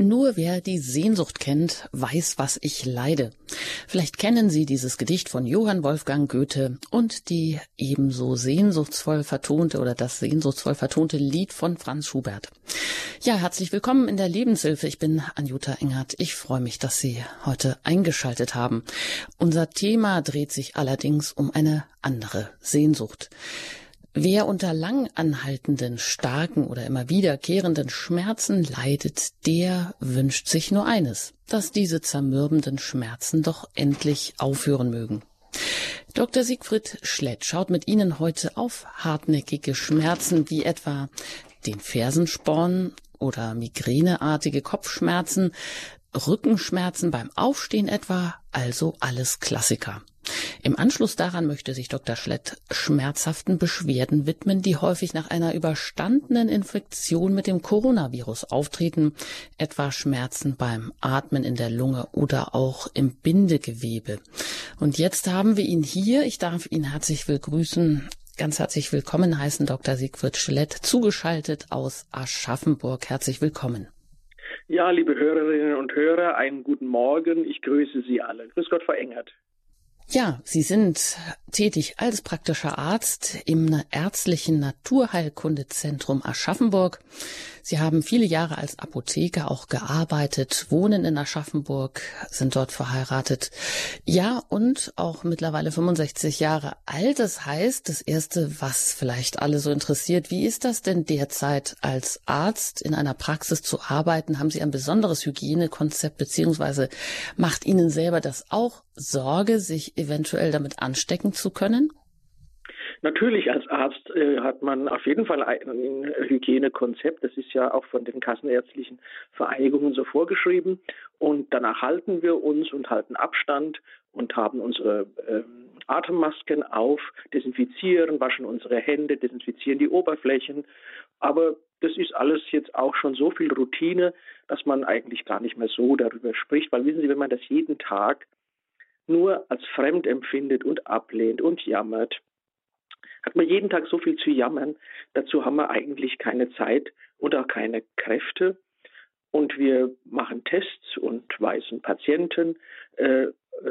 Nur wer die Sehnsucht kennt, weiß, was ich leide. Vielleicht kennen Sie dieses Gedicht von Johann Wolfgang Goethe und die ebenso sehnsuchtsvoll vertonte oder das sehnsuchtsvoll vertonte Lied von Franz Schubert. Ja, herzlich willkommen in der Lebenshilfe. Ich bin Anjuta Engert. Ich freue mich, dass Sie heute eingeschaltet haben. Unser Thema dreht sich allerdings um eine andere Sehnsucht. Wer unter lang anhaltenden, starken oder immer wiederkehrenden Schmerzen leidet, der wünscht sich nur eines, dass diese zermürbenden Schmerzen doch endlich aufhören mögen. Dr. Siegfried Schlett schaut mit Ihnen heute auf hartnäckige Schmerzen wie etwa den Fersensporn oder migräneartige Kopfschmerzen, Rückenschmerzen beim Aufstehen etwa, also alles Klassiker. Im Anschluss daran möchte sich Dr. Schlett schmerzhaften Beschwerden widmen, die häufig nach einer überstandenen Infektion mit dem Coronavirus auftreten, etwa Schmerzen beim Atmen in der Lunge oder auch im Bindegewebe. Und jetzt haben wir ihn hier. Ich darf ihn herzlich begrüßen. Ganz herzlich willkommen heißen Dr. Siegfried Schlett, zugeschaltet aus Aschaffenburg. Herzlich willkommen. Ja, liebe Hörerinnen und Hörer, einen guten Morgen. Ich grüße Sie alle. Grüß Gott, Frau Engert. Ja, Sie sind tätig als praktischer Arzt im ärztlichen Naturheilkundezentrum Aschaffenburg. Sie haben viele Jahre als Apotheker auch gearbeitet, wohnen in Aschaffenburg, sind dort verheiratet. Ja, und auch mittlerweile 65 Jahre alt. Das heißt, das Erste, was vielleicht alle so interessiert, wie ist das denn derzeit als Arzt in einer Praxis zu arbeiten? Haben Sie ein besonderes Hygienekonzept beziehungsweise macht Ihnen selber das auch Sorge, sich eventuell damit anstecken zu können? Natürlich als Arzt äh, hat man auf jeden Fall ein Hygienekonzept. Das ist ja auch von den kassenärztlichen Vereinigungen so vorgeschrieben. Und danach halten wir uns und halten Abstand und haben unsere äh, Atemmasken auf, desinfizieren, waschen unsere Hände, desinfizieren die Oberflächen. Aber das ist alles jetzt auch schon so viel Routine, dass man eigentlich gar nicht mehr so darüber spricht. Weil wissen Sie, wenn man das jeden Tag nur als fremd empfindet und ablehnt und jammert, hat man jeden Tag so viel zu jammern. Dazu haben wir eigentlich keine Zeit und auch keine Kräfte. Und wir machen Tests und weisen Patienten äh,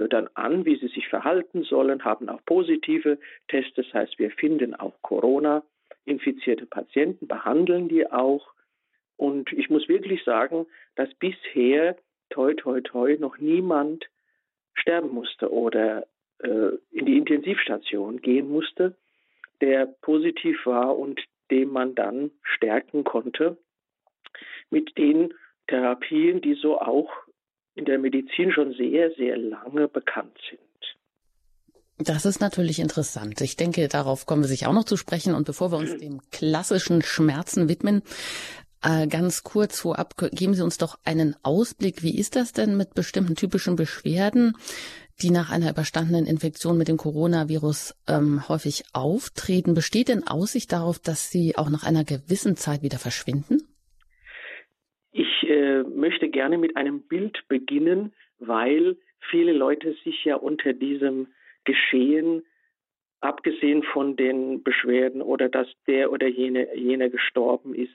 dann an, wie sie sich verhalten sollen, haben auch positive Tests. Das heißt, wir finden auch Corona-infizierte Patienten, behandeln die auch. Und ich muss wirklich sagen, dass bisher, toi, toi, toi, noch niemand sterben musste oder äh, in die Intensivstation gehen musste der positiv war und den man dann stärken konnte mit den Therapien, die so auch in der Medizin schon sehr, sehr lange bekannt sind. Das ist natürlich interessant. Ich denke, darauf kommen wir sich auch noch zu sprechen. Und bevor wir uns dem klassischen Schmerzen widmen, äh, ganz kurz vorab, geben Sie uns doch einen Ausblick. Wie ist das denn mit bestimmten typischen Beschwerden? Die nach einer überstandenen Infektion mit dem Coronavirus ähm, häufig auftreten. Besteht denn Aussicht darauf, dass sie auch nach einer gewissen Zeit wieder verschwinden? Ich äh, möchte gerne mit einem Bild beginnen, weil viele Leute sich ja unter diesem Geschehen, abgesehen von den Beschwerden oder dass der oder jene, jene gestorben ist,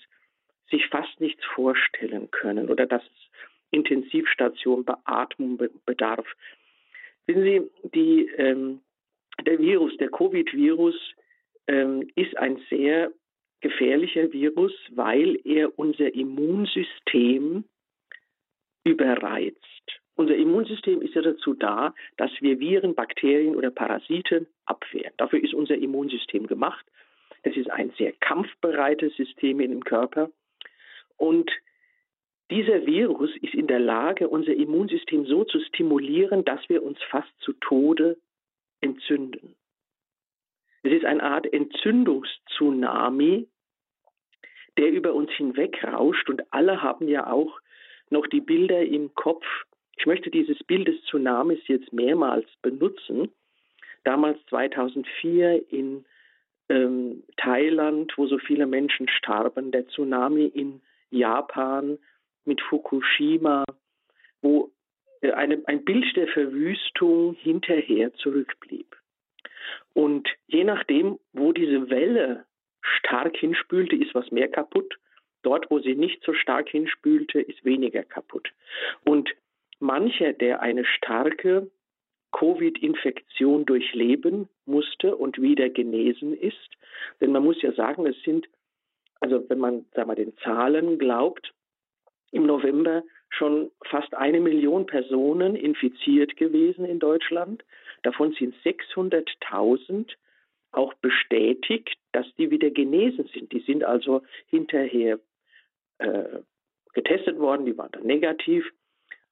sich fast nichts vorstellen können oder dass es Intensivstation, Beatmung bedarf. Wissen Sie, die, ähm, der Virus, der Covid-Virus ähm, ist ein sehr gefährlicher Virus, weil er unser Immunsystem überreizt. Unser Immunsystem ist ja dazu da, dass wir Viren, Bakterien oder Parasiten abwehren. Dafür ist unser Immunsystem gemacht. Es ist ein sehr kampfbereites System in dem Körper. Und dieser Virus ist in der Lage, unser Immunsystem so zu stimulieren, dass wir uns fast zu Tode entzünden. Es ist eine Art Entzündungstsunami, der über uns hinwegrauscht und alle haben ja auch noch die Bilder im Kopf. Ich möchte dieses Bild des Tsunamis jetzt mehrmals benutzen. Damals 2004 in ähm, Thailand, wo so viele Menschen starben, der Tsunami in Japan, mit Fukushima, wo äh, eine, ein Bild der Verwüstung hinterher zurückblieb. Und je nachdem, wo diese Welle stark hinspülte, ist was mehr kaputt Dort, wo sie nicht so stark hinspülte, ist weniger kaputt. Und mancher, der eine starke Covid-Infektion durchleben musste und wieder genesen ist, denn man muss ja sagen, es sind, also wenn man sagen wir, den Zahlen glaubt, im November schon fast eine Million Personen infiziert gewesen in Deutschland. Davon sind 600.000 auch bestätigt, dass die wieder genesen sind. Die sind also hinterher äh, getestet worden, die waren dann negativ,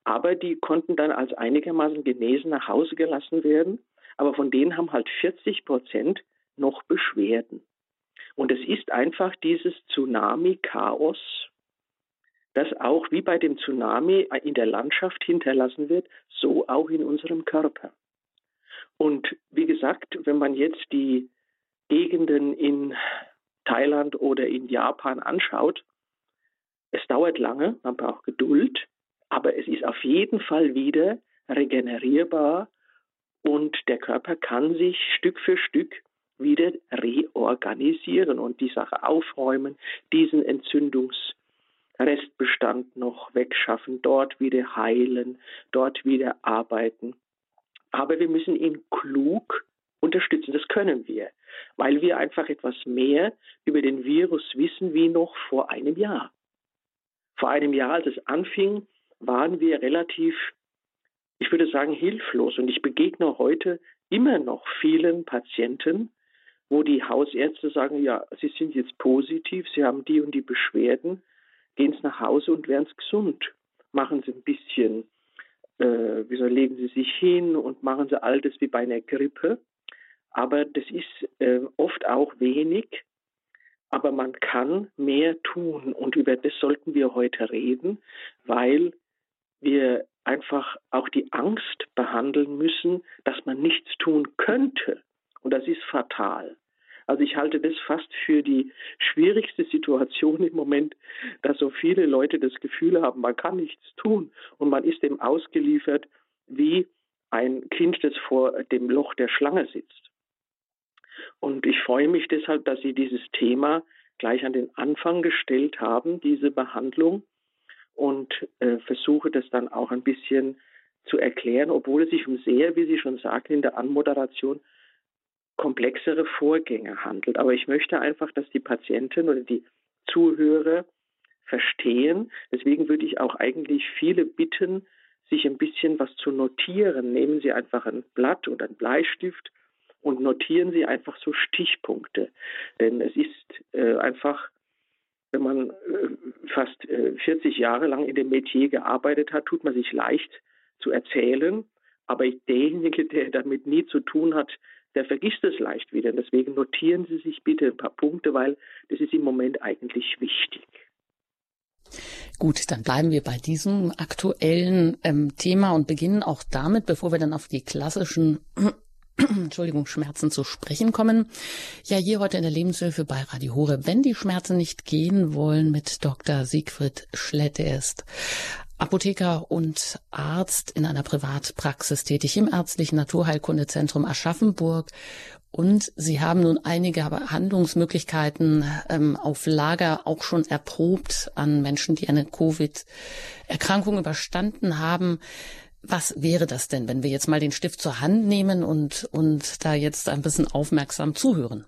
aber die konnten dann als einigermaßen genesen nach Hause gelassen werden. Aber von denen haben halt 40 Prozent noch Beschwerden. Und es ist einfach dieses Tsunami-Chaos, das auch wie bei dem Tsunami in der Landschaft hinterlassen wird, so auch in unserem Körper. Und wie gesagt, wenn man jetzt die Gegenden in Thailand oder in Japan anschaut, es dauert lange, man braucht Geduld, aber es ist auf jeden Fall wieder regenerierbar und der Körper kann sich Stück für Stück wieder reorganisieren und die Sache aufräumen, diesen Entzündungsrestbestand noch wegschaffen, dort wieder heilen, dort wieder arbeiten. Aber wir müssen ihn klug unterstützen. Das können wir, weil wir einfach etwas mehr über den Virus wissen wie noch vor einem Jahr. Vor einem Jahr, als es anfing, waren wir relativ, ich würde sagen, hilflos. Und ich begegne heute immer noch vielen Patienten, wo die Hausärzte sagen, ja, sie sind jetzt positiv, sie haben die und die Beschwerden, gehen Sie nach Hause und werden gesund. Machen Sie ein bisschen, äh, wieso legen Sie sich hin und machen Sie all das wie bei einer Grippe. Aber das ist äh, oft auch wenig, aber man kann mehr tun und über das sollten wir heute reden, weil wir einfach auch die Angst behandeln müssen, dass man nichts tun könnte. Und das ist fatal. Also ich halte das fast für die schwierigste Situation im Moment, dass so viele Leute das Gefühl haben, man kann nichts tun und man ist dem ausgeliefert wie ein Kind, das vor dem Loch der Schlange sitzt. Und ich freue mich deshalb, dass Sie dieses Thema gleich an den Anfang gestellt haben, diese Behandlung, und äh, versuche das dann auch ein bisschen zu erklären, obwohl es sich um sehr, wie Sie schon sagten, in der Anmoderation komplexere Vorgänge handelt. Aber ich möchte einfach, dass die Patienten oder die Zuhörer verstehen. Deswegen würde ich auch eigentlich viele bitten, sich ein bisschen was zu notieren. Nehmen Sie einfach ein Blatt oder einen Bleistift und notieren Sie einfach so Stichpunkte. Denn es ist äh, einfach, wenn man äh, fast äh, 40 Jahre lang in dem Metier gearbeitet hat, tut man sich leicht zu erzählen. Aber derjenige, der damit nie zu tun hat, der vergisst es leicht wieder. Deswegen notieren Sie sich bitte ein paar Punkte, weil das ist im Moment eigentlich wichtig. Gut, dann bleiben wir bei diesem aktuellen ähm, Thema und beginnen auch damit, bevor wir dann auf die klassischen Entschuldigung, Schmerzen zu sprechen kommen. Ja, hier heute in der Lebenshilfe bei Radio Hore. Wenn die Schmerzen nicht gehen wollen mit Dr. Siegfried Schlett. Er ist Apotheker und Arzt in einer Privatpraxis tätig im ärztlichen Naturheilkundezentrum Aschaffenburg. Und Sie haben nun einige Behandlungsmöglichkeiten ähm, auf Lager auch schon erprobt an Menschen, die eine Covid-Erkrankung überstanden haben. Was wäre das denn, wenn wir jetzt mal den Stift zur Hand nehmen und, und da jetzt ein bisschen aufmerksam zuhören?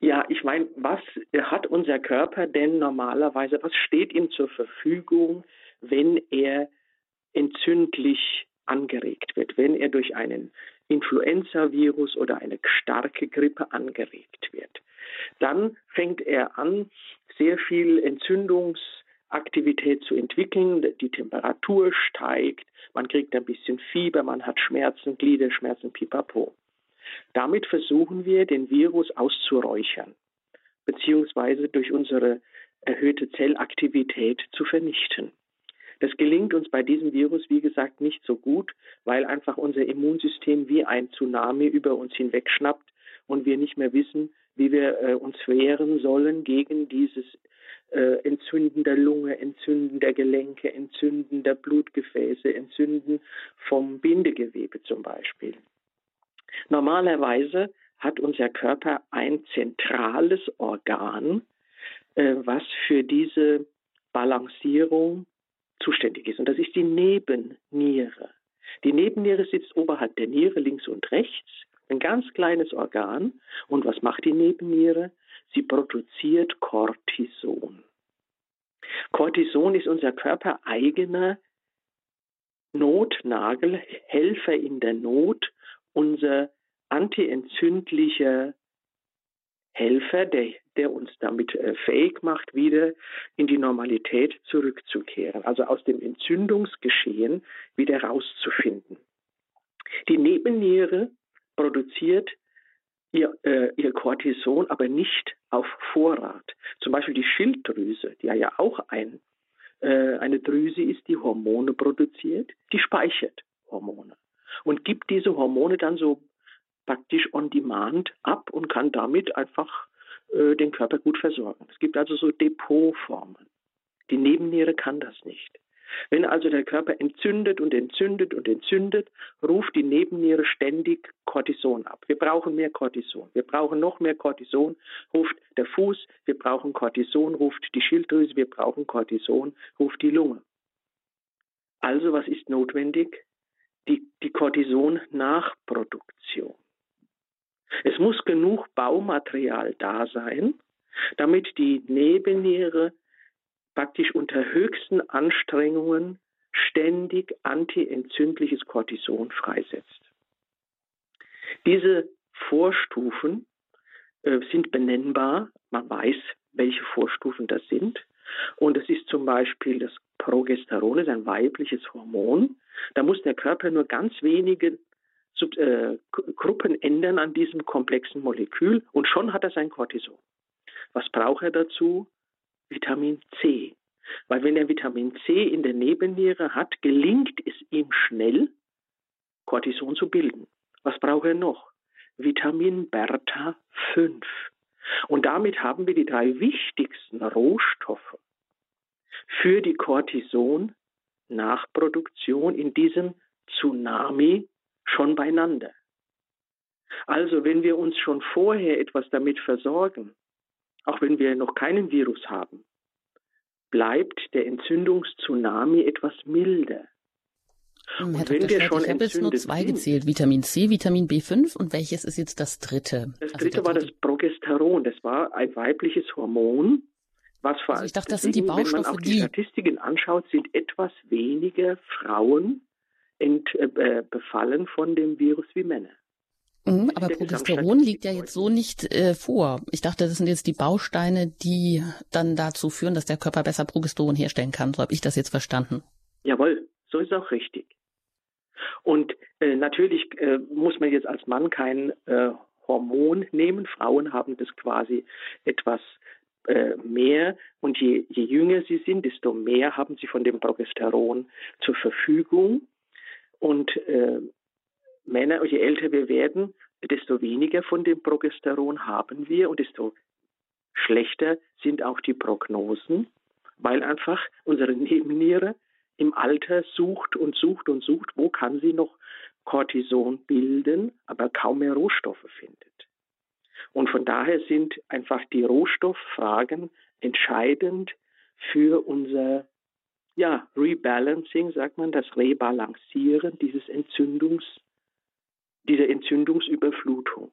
Ja, ich meine, was hat unser Körper denn normalerweise, was steht ihm zur Verfügung, wenn er entzündlich angeregt wird, wenn er durch einen Influenza-Virus oder eine starke Grippe angeregt wird? Dann fängt er an, sehr viel Entzündungs- Aktivität zu entwickeln. Die Temperatur steigt, man kriegt ein bisschen Fieber, man hat Schmerzen, Gliederschmerzen, pipapo. Damit versuchen wir, den Virus auszuräuchern, beziehungsweise durch unsere erhöhte Zellaktivität zu vernichten. Das gelingt uns bei diesem Virus, wie gesagt, nicht so gut, weil einfach unser Immunsystem wie ein Tsunami über uns hinwegschnappt und wir nicht mehr wissen, wie wir äh, uns wehren sollen gegen dieses äh, Entzünden der Lunge, Entzünden der Gelenke, Entzünden der Blutgefäße, Entzünden vom Bindegewebe zum Beispiel. Normalerweise hat unser Körper ein zentrales Organ, äh, was für diese Balancierung zuständig ist. Und das ist die Nebenniere. Die Nebenniere sitzt oberhalb der Niere links und rechts, ein ganz kleines Organ. Und was macht die Nebenniere? Sie produziert Cortison. Cortison ist unser körpereigener Notnagel, Helfer in der Not, unser antientzündlicher Helfer, der, der uns damit äh, fähig macht, wieder in die Normalität zurückzukehren, also aus dem Entzündungsgeschehen wieder rauszufinden. Die Nebenniere produziert ihr, äh, ihr Cortison aber nicht auf Vorrat. Zum Beispiel die Schilddrüse, die ja auch ein, äh, eine Drüse ist, die Hormone produziert, die speichert Hormone und gibt diese Hormone dann so praktisch on demand ab und kann damit einfach äh, den Körper gut versorgen. Es gibt also so Depotformen. Die Nebenniere kann das nicht. Wenn also der Körper entzündet und entzündet und entzündet, ruft die Nebenniere ständig Cortison ab. Wir brauchen mehr Cortison. Wir brauchen noch mehr Cortison, ruft der Fuß. Wir brauchen Cortison, ruft die Schilddrüse. Wir brauchen Cortison, ruft die Lunge. Also was ist notwendig? Die, die Cortison-Nachproduktion. Es muss genug Baumaterial da sein, damit die Nebenniere praktisch unter höchsten Anstrengungen ständig antientzündliches Cortison freisetzt. Diese Vorstufen äh, sind benennbar. Man weiß, welche Vorstufen das sind. Und es ist zum Beispiel das Progesteron, ist ein weibliches Hormon. Da muss der Körper nur ganz wenige Sub äh, Gruppen ändern an diesem komplexen Molekül und schon hat er sein Cortison. Was braucht er dazu? Vitamin C. Weil wenn er Vitamin C in der Nebenniere hat, gelingt es ihm schnell, Cortison zu bilden. Was braucht er noch? Vitamin Bertha 5. Und damit haben wir die drei wichtigsten Rohstoffe für die Cortison-Nachproduktion in diesem Tsunami schon beieinander. Also wenn wir uns schon vorher etwas damit versorgen, auch wenn wir noch keinen Virus haben, bleibt der Entzündungstsunami etwas milder. Hm, Herr Dr. Schwert, ich habe jetzt nur zwei gezählt, Vitamin C, Vitamin B5 und welches ist jetzt das dritte? Das also dritte also war das Progesteron, das war ein weibliches Hormon, was vor allem, also ich dachte, das sind die Baustoffe, wenn man auch die, die Statistiken anschaut, sind etwas weniger Frauen ent, äh, befallen von dem Virus wie Männer. Mhm, aber Progesteron liegt ja jetzt so nicht äh, vor. Ich dachte, das sind jetzt die Bausteine, die dann dazu führen, dass der Körper besser Progesteron herstellen kann. So habe ich das jetzt verstanden. Jawohl, so ist auch richtig. Und äh, natürlich äh, muss man jetzt als Mann kein äh, Hormon nehmen. Frauen haben das quasi etwas äh, mehr und je, je jünger sie sind, desto mehr haben sie von dem Progesteron zur Verfügung. Und äh, Männer, je älter wir werden, desto weniger von dem Progesteron haben wir und desto schlechter sind auch die Prognosen, weil einfach unsere Nebenniere im Alter sucht und sucht und sucht, wo kann sie noch Cortison bilden, aber kaum mehr Rohstoffe findet. Und von daher sind einfach die Rohstofffragen entscheidend für unser ja, Rebalancing, sagt man, das Rebalancieren dieses Entzündungs, dieser Entzündungsüberflutung.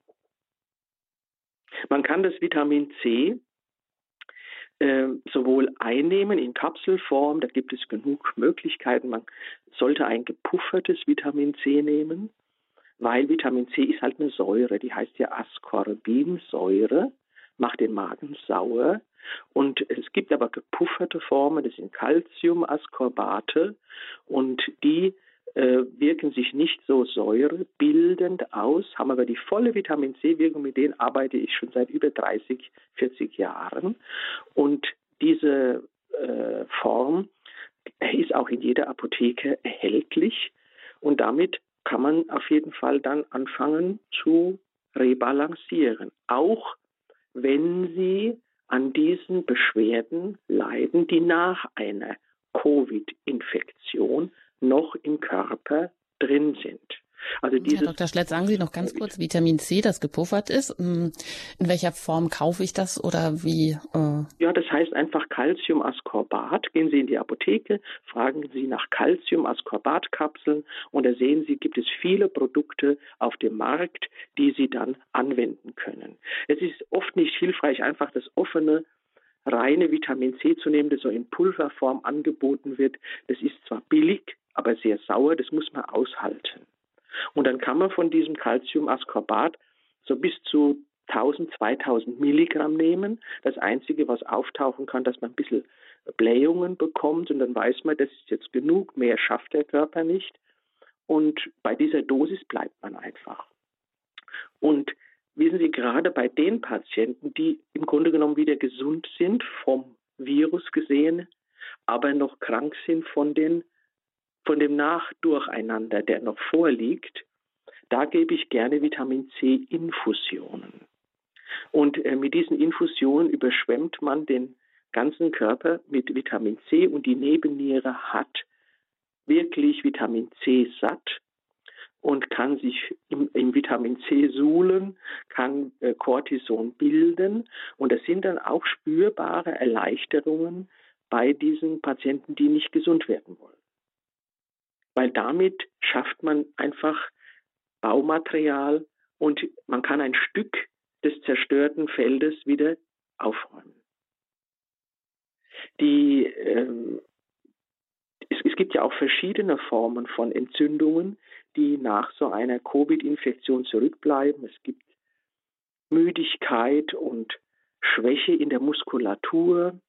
Man kann das Vitamin C äh, sowohl einnehmen in Kapselform, da gibt es genug Möglichkeiten. Man sollte ein gepuffertes Vitamin C nehmen, weil Vitamin C ist halt eine Säure, die heißt ja Ascorbinsäure, macht den Magen sauer und es gibt aber gepufferte Formen, das sind Calciumaskorbate und die äh, wirken sich nicht so säurebildend aus, haben aber die volle Vitamin C-Wirkung, mit denen arbeite ich schon seit über 30, 40 Jahren. Und diese äh, Form ist auch in jeder Apotheke erhältlich und damit kann man auf jeden Fall dann anfangen zu rebalancieren. Auch wenn Sie an diesen Beschwerden leiden, die nach einer Covid-Infektion noch im Körper drin sind. Also dieses, Herr Dr. Schlett, sagen Sie noch ganz kurz, Vitamin C, das gepuffert ist. Hm, in welcher Form kaufe ich das oder wie? Äh? Ja, das heißt einfach Calciumascorbat. Gehen Sie in die Apotheke, fragen Sie nach Calciumascorbatkapseln und da sehen Sie, gibt es viele Produkte auf dem Markt, die Sie dann anwenden können. Es ist oft nicht hilfreich, einfach das offene reine Vitamin C zu nehmen, das so in Pulverform angeboten wird. Das ist zwar billig, aber sehr sauer, das muss man aushalten. Und dann kann man von diesem Calciumascorbat so bis zu 1000, 2000 Milligramm nehmen. Das Einzige, was auftauchen kann, dass man ein bisschen Blähungen bekommt und dann weiß man, das ist jetzt genug, mehr schafft der Körper nicht. Und bei dieser Dosis bleibt man einfach. Und wissen Sie, gerade bei den Patienten, die im Grunde genommen wieder gesund sind, vom Virus gesehen, aber noch krank sind von den von dem Nachdurcheinander, der noch vorliegt, da gebe ich gerne Vitamin C Infusionen. Und äh, mit diesen Infusionen überschwemmt man den ganzen Körper mit Vitamin C und die Nebenniere hat wirklich Vitamin C satt und kann sich im, im Vitamin C suhlen, kann äh, Cortison bilden und das sind dann auch spürbare Erleichterungen bei diesen Patienten, die nicht gesund werden wollen weil damit schafft man einfach Baumaterial und man kann ein Stück des zerstörten Feldes wieder aufräumen. Die, ähm, es, es gibt ja auch verschiedene Formen von Entzündungen, die nach so einer Covid-Infektion zurückbleiben. Es gibt Müdigkeit und Schwäche in der Muskulatur.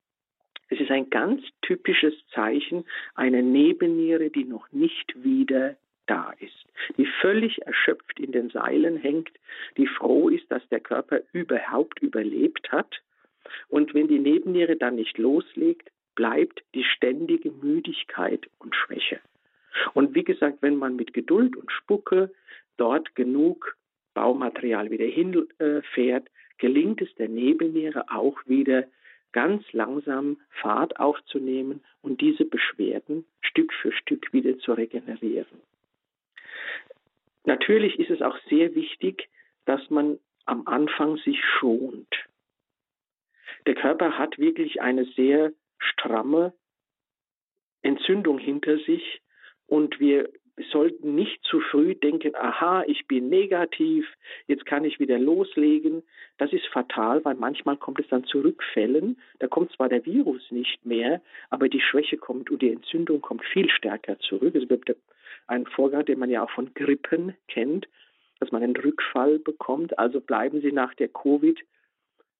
Es ist ein ganz typisches Zeichen einer Nebenniere, die noch nicht wieder da ist, die völlig erschöpft in den Seilen hängt, die froh ist, dass der Körper überhaupt überlebt hat. Und wenn die Nebenniere dann nicht loslegt, bleibt die ständige Müdigkeit und Schwäche. Und wie gesagt, wenn man mit Geduld und Spucke dort genug Baumaterial wieder hinfährt, gelingt es der Nebenniere auch wieder ganz langsam Fahrt aufzunehmen und diese Beschwerden Stück für Stück wieder zu regenerieren. Natürlich ist es auch sehr wichtig, dass man am Anfang sich schont. Der Körper hat wirklich eine sehr stramme Entzündung hinter sich und wir sollten nicht zu früh denken, aha, ich bin negativ, jetzt kann ich wieder loslegen. Das ist fatal, weil manchmal kommt es dann zu Rückfällen. Da kommt zwar der Virus nicht mehr, aber die Schwäche kommt und die Entzündung kommt viel stärker zurück. Es wird ein Vorgang, den man ja auch von Grippen kennt, dass man einen Rückfall bekommt. Also bleiben Sie nach der Covid,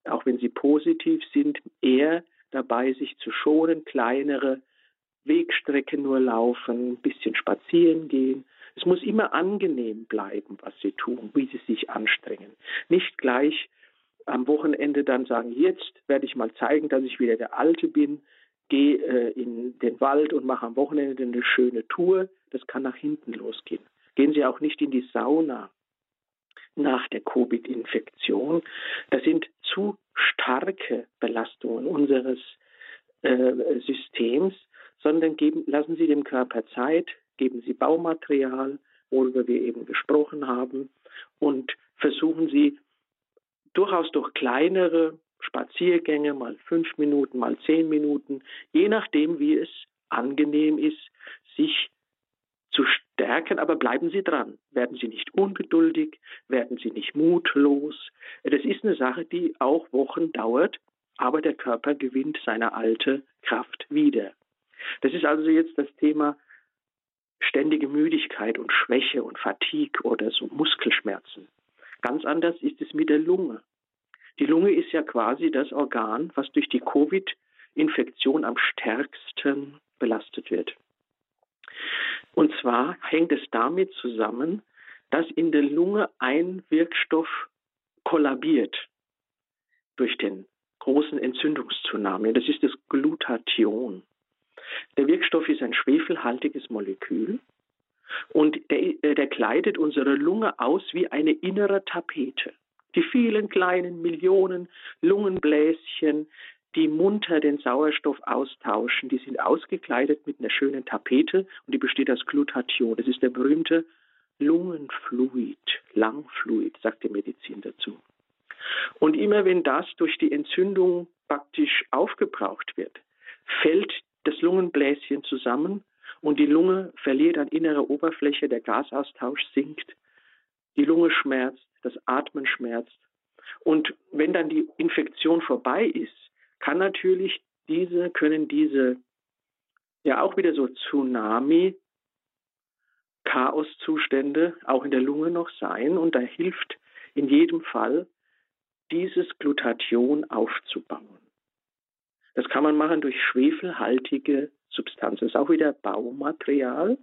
auch wenn Sie positiv sind, eher dabei, sich zu schonen, kleinere Wegstrecke nur laufen, ein bisschen spazieren gehen. Es muss immer angenehm bleiben, was sie tun, wie sie sich anstrengen. Nicht gleich am Wochenende dann sagen, jetzt werde ich mal zeigen, dass ich wieder der Alte bin, gehe äh, in den Wald und mache am Wochenende eine schöne Tour. Das kann nach hinten losgehen. Gehen Sie auch nicht in die Sauna nach der Covid-Infektion. Das sind zu starke Belastungen unseres äh, Systems sondern geben, lassen Sie dem Körper Zeit, geben Sie Baumaterial, worüber wir eben gesprochen haben, und versuchen Sie durchaus durch kleinere Spaziergänge, mal fünf Minuten, mal zehn Minuten, je nachdem, wie es angenehm ist, sich zu stärken, aber bleiben Sie dran. Werden Sie nicht ungeduldig, werden Sie nicht mutlos. Das ist eine Sache, die auch Wochen dauert, aber der Körper gewinnt seine alte Kraft wieder. Das ist also jetzt das Thema ständige Müdigkeit und Schwäche und Fatigue oder so Muskelschmerzen. Ganz anders ist es mit der Lunge. Die Lunge ist ja quasi das Organ, was durch die Covid-Infektion am stärksten belastet wird. Und zwar hängt es damit zusammen, dass in der Lunge ein Wirkstoff kollabiert durch den großen Entzündungszunahme. Das ist das Glutathion. Der Wirkstoff ist ein schwefelhaltiges Molekül und der, äh, der kleidet unsere Lunge aus wie eine innere Tapete. Die vielen kleinen Millionen Lungenbläschen, die munter den Sauerstoff austauschen, die sind ausgekleidet mit einer schönen Tapete und die besteht aus Glutathion. Das ist der berühmte Lungenfluid, Langfluid, sagt die Medizin dazu. Und immer wenn das durch die Entzündung praktisch aufgebraucht wird, fällt das Lungenbläschen zusammen und die Lunge verliert an innerer Oberfläche, der Gasaustausch sinkt, die Lunge schmerzt, das Atmen schmerzt. Und wenn dann die Infektion vorbei ist, kann natürlich diese, können diese ja auch wieder so Tsunami Chaoszustände auch in der Lunge noch sein und da hilft in jedem Fall dieses Glutathion aufzubauen. Das kann man machen durch schwefelhaltige Substanzen. Das ist auch wieder Baumaterial.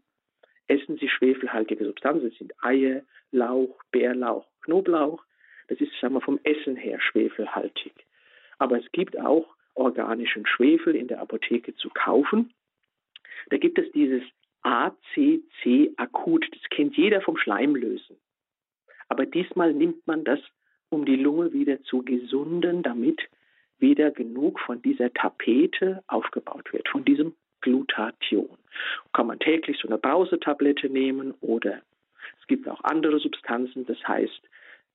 Essen Sie schwefelhaltige Substanzen. Das sind Eier, Lauch, Bärlauch, Knoblauch. Das ist, sagen wir, vom Essen her schwefelhaltig. Aber es gibt auch organischen Schwefel in der Apotheke zu kaufen. Da gibt es dieses ACC akut. Das kennt jeder vom Schleimlösen. Aber diesmal nimmt man das, um die Lunge wieder zu gesunden, damit wieder genug von dieser Tapete aufgebaut wird, von diesem Glutathion. Kann man täglich so eine Brausetablette nehmen oder es gibt auch andere Substanzen, das heißt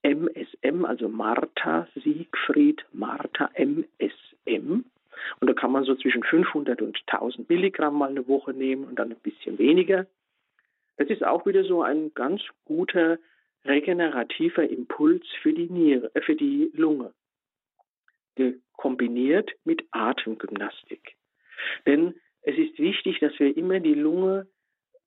MSM, also Martha Siegfried, Martha MSM. Und da kann man so zwischen 500 und 1000 Milligramm mal eine Woche nehmen und dann ein bisschen weniger. Das ist auch wieder so ein ganz guter regenerativer Impuls für die Niere, äh, für die Lunge kombiniert mit Atemgymnastik. Denn es ist wichtig, dass wir immer die Lunge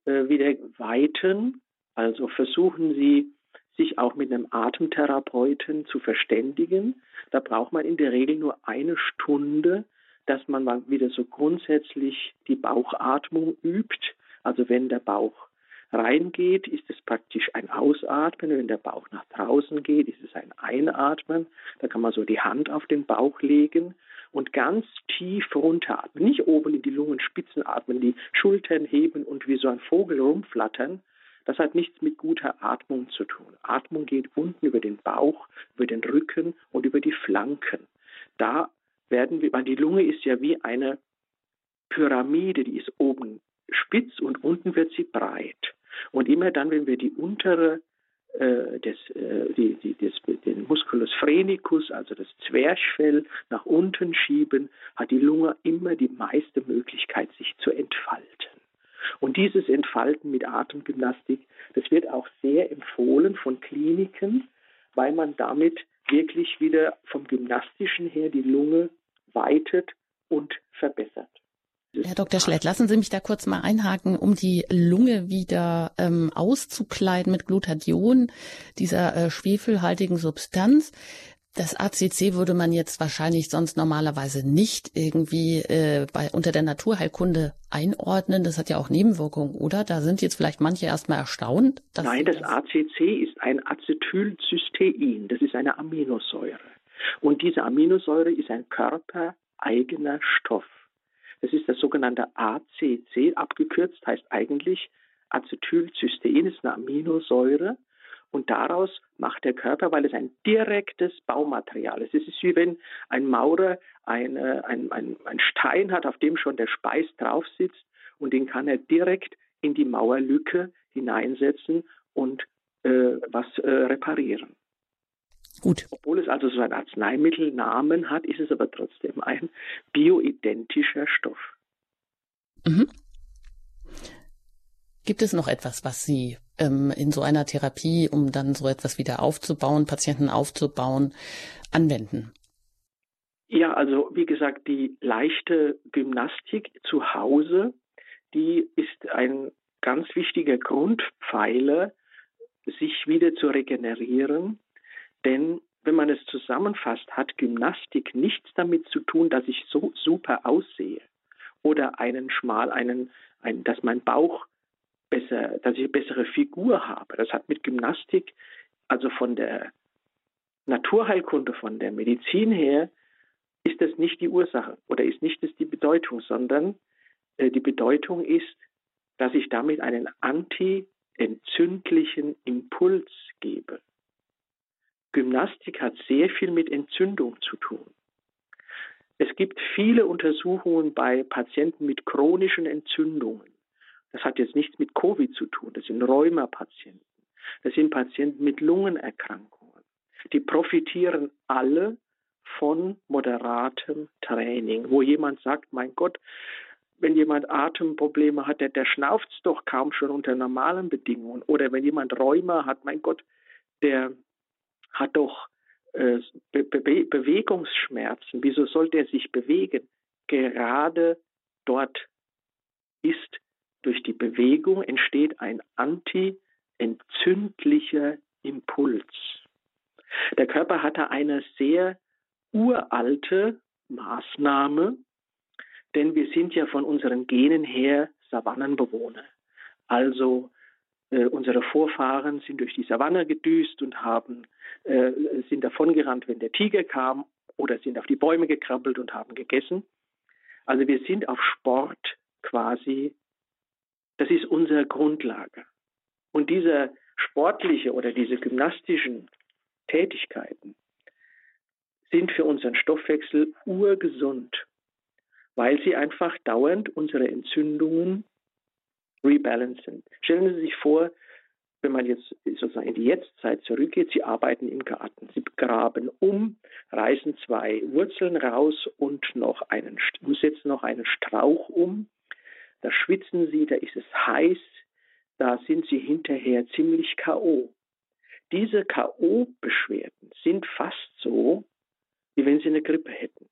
äh, wieder weiten, also versuchen Sie, sich auch mit einem Atemtherapeuten zu verständigen. Da braucht man in der Regel nur eine Stunde, dass man mal wieder so grundsätzlich die Bauchatmung übt. Also wenn der Bauch reingeht, ist es praktisch ein Ausatmen. Wenn der Bauch nach draußen geht, ist es ein Einatmen. Da kann man so die Hand auf den Bauch legen und ganz tief runteratmen. Nicht oben in die Lungenspitzen atmen, die Schultern heben und wie so ein Vogel rumflattern. Das hat nichts mit guter Atmung zu tun. Atmung geht unten über den Bauch, über den Rücken und über die Flanken. Da werden wir, weil die Lunge ist ja wie eine Pyramide, die ist oben spitz und unten wird sie breit. Und immer dann, wenn wir die untere äh, des, äh, die, die, des, den Musculus phrenicus, also das Zwerchfell, nach unten schieben, hat die Lunge immer die meiste Möglichkeit, sich zu entfalten. Und dieses Entfalten mit Atemgymnastik, das wird auch sehr empfohlen von Kliniken, weil man damit wirklich wieder vom Gymnastischen her die Lunge weitet und verbessert. Herr Dr. Schlett, lassen Sie mich da kurz mal einhaken, um die Lunge wieder ähm, auszukleiden mit Glutathion, dieser äh, schwefelhaltigen Substanz. Das ACC würde man jetzt wahrscheinlich sonst normalerweise nicht irgendwie äh, bei, unter der Naturheilkunde einordnen. Das hat ja auch Nebenwirkungen, oder? Da sind jetzt vielleicht manche erstmal erstaunt. Nein, das, das ACC ist ein Acetylcystein. Das ist eine Aminosäure. Und diese Aminosäure ist ein körpereigener Stoff. Das ist das sogenannte ACC, abgekürzt heißt eigentlich Acetylcystein, ist eine Aminosäure. Und daraus macht der Körper, weil es ein direktes Baumaterial ist. Es ist wie wenn ein Maurer eine, ein, ein, ein Stein hat, auf dem schon der Speis drauf sitzt und den kann er direkt in die Mauerlücke hineinsetzen und äh, was äh, reparieren. Gut. Obwohl es also so einen Arzneimittelnamen hat, ist es aber trotzdem ein bioidentischer Stoff. Mhm. Gibt es noch etwas, was Sie ähm, in so einer Therapie, um dann so etwas wieder aufzubauen, Patienten aufzubauen, anwenden? Ja, also wie gesagt, die leichte Gymnastik zu Hause, die ist ein ganz wichtiger Grundpfeiler, sich wieder zu regenerieren denn wenn man es zusammenfasst, hat Gymnastik nichts damit zu tun, dass ich so super aussehe oder einen schmal, einen, ein, dass mein Bauch besser, dass ich eine bessere Figur habe. Das hat mit Gymnastik, also von der Naturheilkunde, von der Medizin her, ist das nicht die Ursache oder ist nicht das die Bedeutung, sondern äh, die Bedeutung ist, dass ich damit einen anti-entzündlichen Impuls gebe. Gymnastik hat sehr viel mit Entzündung zu tun. Es gibt viele Untersuchungen bei Patienten mit chronischen Entzündungen. Das hat jetzt nichts mit Covid zu tun, das sind Rheumapatienten. Das sind Patienten mit Lungenerkrankungen. Die profitieren alle von moderatem Training, wo jemand sagt, mein Gott, wenn jemand Atemprobleme hat, der, der schnauft doch kaum schon unter normalen Bedingungen. Oder wenn jemand Rheuma hat, mein Gott, der hat doch äh, Be Be Bewegungsschmerzen. Wieso sollte er sich bewegen? Gerade dort ist durch die Bewegung entsteht ein anti-entzündlicher Impuls. Der Körper hatte eine sehr uralte Maßnahme, denn wir sind ja von unseren Genen her Savannenbewohner. Also äh, unsere Vorfahren sind durch die Savanne gedüst und haben, äh, sind davongerannt, wenn der Tiger kam oder sind auf die Bäume gekrabbelt und haben gegessen. Also wir sind auf Sport quasi, das ist unsere Grundlage. Und diese sportliche oder diese gymnastischen Tätigkeiten sind für unseren Stoffwechsel urgesund, weil sie einfach dauernd unsere Entzündungen rebalancen. Stellen Sie sich vor, wenn man jetzt sozusagen in die Jetztzeit zurückgeht, Sie arbeiten im Garten, Sie graben um, reißen zwei Wurzeln raus und noch einen, setzen noch einen Strauch um. Da schwitzen Sie, da ist es heiß, da sind Sie hinterher ziemlich K.O. Diese K.O.-Beschwerden sind fast so, wie wenn Sie eine Grippe hätten.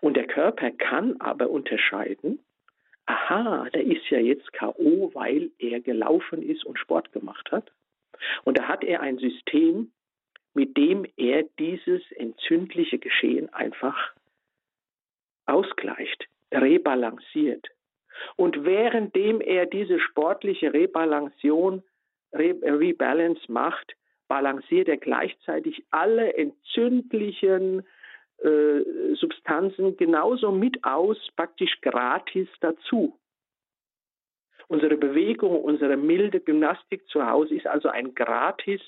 Und der Körper kann aber unterscheiden, aha, der ist ja jetzt KO, weil er gelaufen ist und Sport gemacht hat. Und da hat er ein System, mit dem er dieses entzündliche Geschehen einfach ausgleicht, rebalanciert. Und währenddem er diese sportliche Rebalanciation, Re Rebalance macht, balanciert er gleichzeitig alle entzündlichen äh, Substanzen genauso mit aus, praktisch gratis dazu. Unsere Bewegung, unsere milde Gymnastik zu Hause ist also ein gratis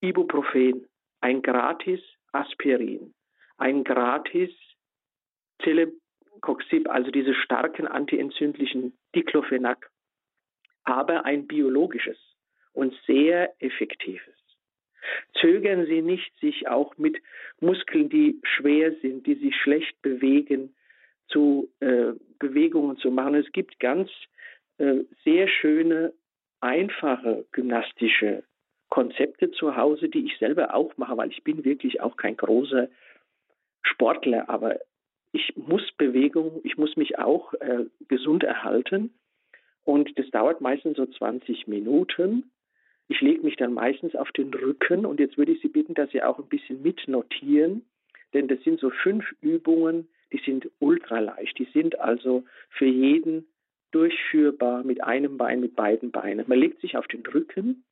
Ibuprofen, ein gratis Aspirin, ein gratis Celecoxib, also diese starken antientzündlichen Diclofenac, aber ein biologisches und sehr effektives. Zögern Sie nicht, sich auch mit Muskeln, die schwer sind, die sich schlecht bewegen, zu äh, Bewegungen zu machen. Es gibt ganz äh, sehr schöne, einfache gymnastische Konzepte zu Hause, die ich selber auch mache, weil ich bin wirklich auch kein großer Sportler, aber ich muss Bewegung, ich muss mich auch äh, gesund erhalten. Und das dauert meistens so 20 Minuten. Ich lege mich dann meistens auf den Rücken und jetzt würde ich Sie bitten, dass Sie auch ein bisschen mitnotieren, denn das sind so fünf Übungen, die sind ultra leicht. Die sind also für jeden durchführbar mit einem Bein, mit beiden Beinen. Man legt sich auf den Rücken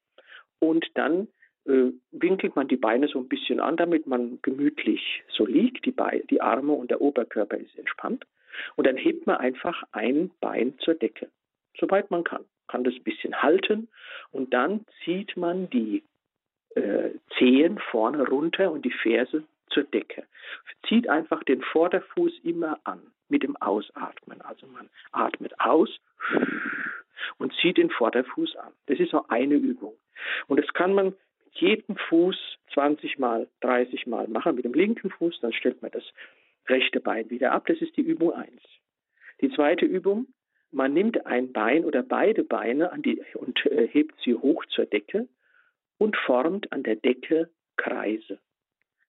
und dann äh, winkelt man die Beine so ein bisschen an, damit man gemütlich so liegt. Die, Be die Arme und der Oberkörper ist entspannt. Und dann hebt man einfach ein Bein zur Decke, soweit man kann kann das ein bisschen halten und dann zieht man die äh, Zehen vorne runter und die Ferse zur Decke. Zieht einfach den Vorderfuß immer an mit dem Ausatmen. Also man atmet aus und zieht den Vorderfuß an. Das ist so eine Übung. Und das kann man mit jedem Fuß 20 mal, 30 mal machen. Mit dem linken Fuß, dann stellt man das rechte Bein wieder ab. Das ist die Übung 1. Die zweite Übung, man nimmt ein Bein oder beide Beine die, und äh, hebt sie hoch zur Decke und formt an der Decke Kreise.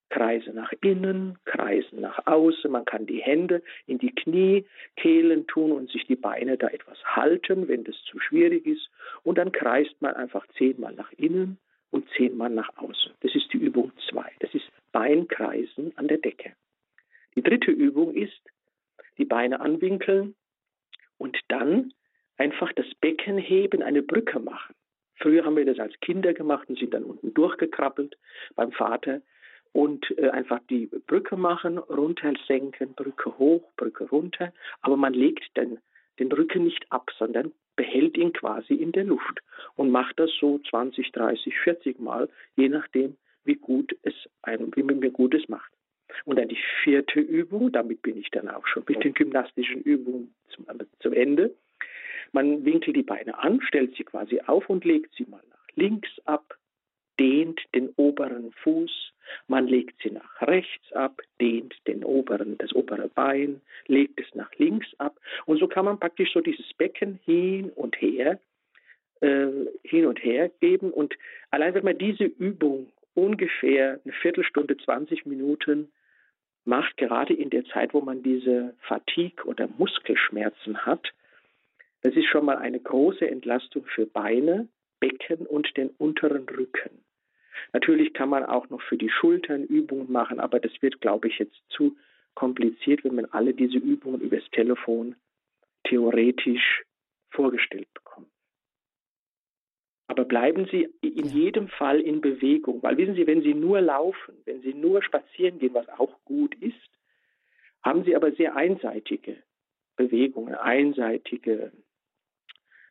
Kreise nach innen, Kreise nach außen. Man kann die Hände in die Knie, Kehlen tun und sich die Beine da etwas halten, wenn das zu schwierig ist. Und dann kreist man einfach zehnmal nach innen und zehnmal nach außen. Das ist die Übung zwei. Das ist Beinkreisen an der Decke. Die dritte Übung ist, die Beine anwinkeln, und dann einfach das Becken heben, eine Brücke machen. Früher haben wir das als Kinder gemacht und sind dann unten durchgekrabbelt beim Vater und äh, einfach die Brücke machen, runter senken, Brücke hoch, Brücke runter. Aber man legt den, den Rücken nicht ab, sondern behält ihn quasi in der Luft und macht das so 20, 30, 40 Mal, je nachdem, wie gut es einem, wie man mir gut es macht. Und dann die vierte Übung, damit bin ich dann auch schon mit den gymnastischen Übungen zum, zum Ende. Man winkelt die Beine an, stellt sie quasi auf und legt sie mal nach links ab, dehnt den oberen Fuß, man legt sie nach rechts ab, dehnt den oberen, das obere Bein, legt es nach links ab. Und so kann man praktisch so dieses Becken hin und her äh, hin und her geben. Und allein wenn man diese Übung ungefähr eine Viertelstunde, 20 Minuten macht, gerade in der Zeit, wo man diese Fatigue oder Muskelschmerzen hat, das ist schon mal eine große Entlastung für Beine, Becken und den unteren Rücken. Natürlich kann man auch noch für die Schultern Übungen machen, aber das wird, glaube ich, jetzt zu kompliziert, wenn man alle diese Übungen übers Telefon theoretisch vorgestellt bekommt. Aber bleiben Sie in jedem Fall in Bewegung, weil wissen Sie, wenn Sie nur laufen, wenn Sie nur spazieren gehen, was auch gut ist, haben Sie aber sehr einseitige Bewegungen, einseitige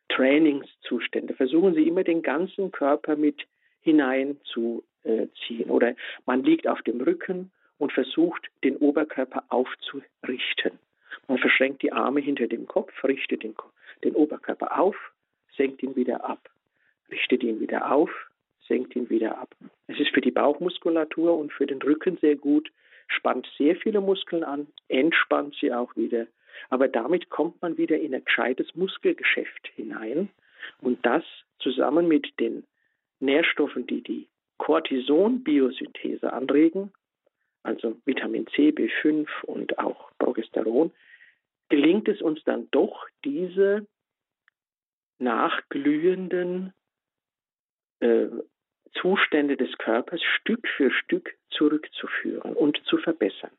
Trainingszustände. Versuchen Sie immer den ganzen Körper mit hineinzuziehen. Oder man liegt auf dem Rücken und versucht, den Oberkörper aufzurichten. Man verschränkt die Arme hinter dem Kopf, richtet den, den Oberkörper auf, senkt ihn wieder ab, richtet ihn wieder auf, senkt ihn wieder ab. Es ist für die Bauchmuskulatur und für den Rücken sehr gut, spannt sehr viele Muskeln an, entspannt sie auch wieder. Aber damit kommt man wieder in ein gescheites Muskelgeschäft hinein. Und das zusammen mit den Nährstoffen, die die Cortison-Biosynthese anregen, also Vitamin C, B5 und auch Progesteron, gelingt es uns dann doch, diese nachglühenden äh, Zustände des Körpers Stück für Stück zurückzuführen und zu verbessern.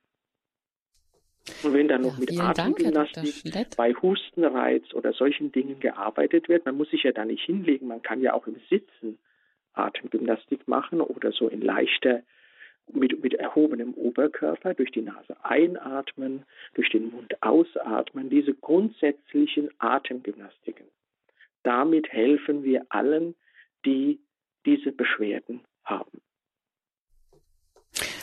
Und wenn dann noch ja, mit Atemgymnastik bei Hustenreiz oder solchen Dingen gearbeitet wird, man muss sich ja da nicht hinlegen, man kann ja auch im Sitzen Atemgymnastik machen oder so in leichter mit, mit erhobenem Oberkörper durch die Nase einatmen, durch den Mund ausatmen, diese grundsätzlichen Atemgymnastiken. Damit helfen wir allen, die diese Beschwerden haben.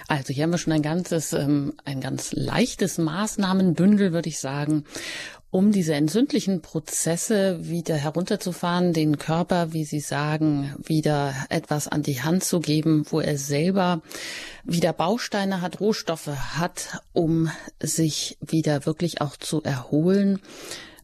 Also hier haben wir schon ein ganzes, ähm, ein ganz leichtes Maßnahmenbündel, würde ich sagen, um diese entzündlichen Prozesse wieder herunterzufahren, den Körper, wie Sie sagen, wieder etwas an die Hand zu geben, wo er selber wieder Bausteine hat, Rohstoffe hat, um sich wieder wirklich auch zu erholen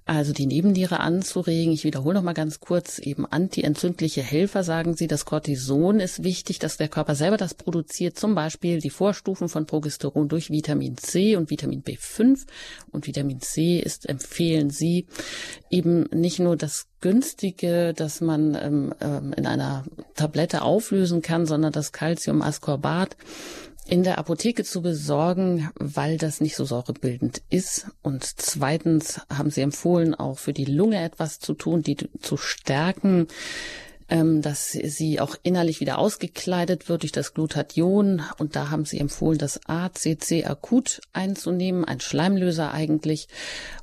also die Nebenniere anzuregen. Ich wiederhole noch mal ganz kurz, eben antientzündliche Helfer, sagen Sie, das Cortison ist wichtig, dass der Körper selber das produziert, zum Beispiel die Vorstufen von Progesteron durch Vitamin C und Vitamin B5. Und Vitamin C ist, empfehlen Sie, eben nicht nur das günstige, das man ähm, ähm in einer Tablette auflösen kann, sondern das Calciumascorbat in der Apotheke zu besorgen, weil das nicht so säurebildend ist. Und zweitens haben sie empfohlen, auch für die Lunge etwas zu tun, die zu stärken ähm, dass sie auch innerlich wieder ausgekleidet wird durch das Glutathion. Und da haben sie empfohlen, das ACC akut einzunehmen, ein Schleimlöser eigentlich,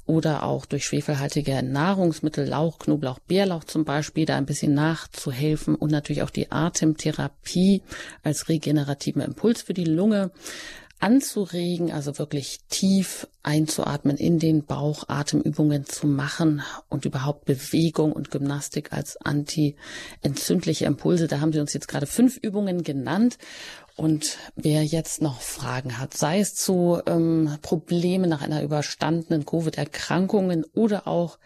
oder auch durch schwefelhaltige Nahrungsmittel, Lauch, Knoblauch, Bärlauch zum Beispiel, da ein bisschen nachzuhelfen. Und natürlich auch die Atemtherapie als regenerativen Impuls für die Lunge anzuregen, also wirklich tief einzuatmen in den Bauch, Atemübungen zu machen und überhaupt Bewegung und Gymnastik als anti-entzündliche Impulse. Da haben Sie uns jetzt gerade fünf Übungen genannt. Und wer jetzt noch Fragen hat, sei es zu ähm, Problemen nach einer überstandenen Covid-Erkrankungen oder auch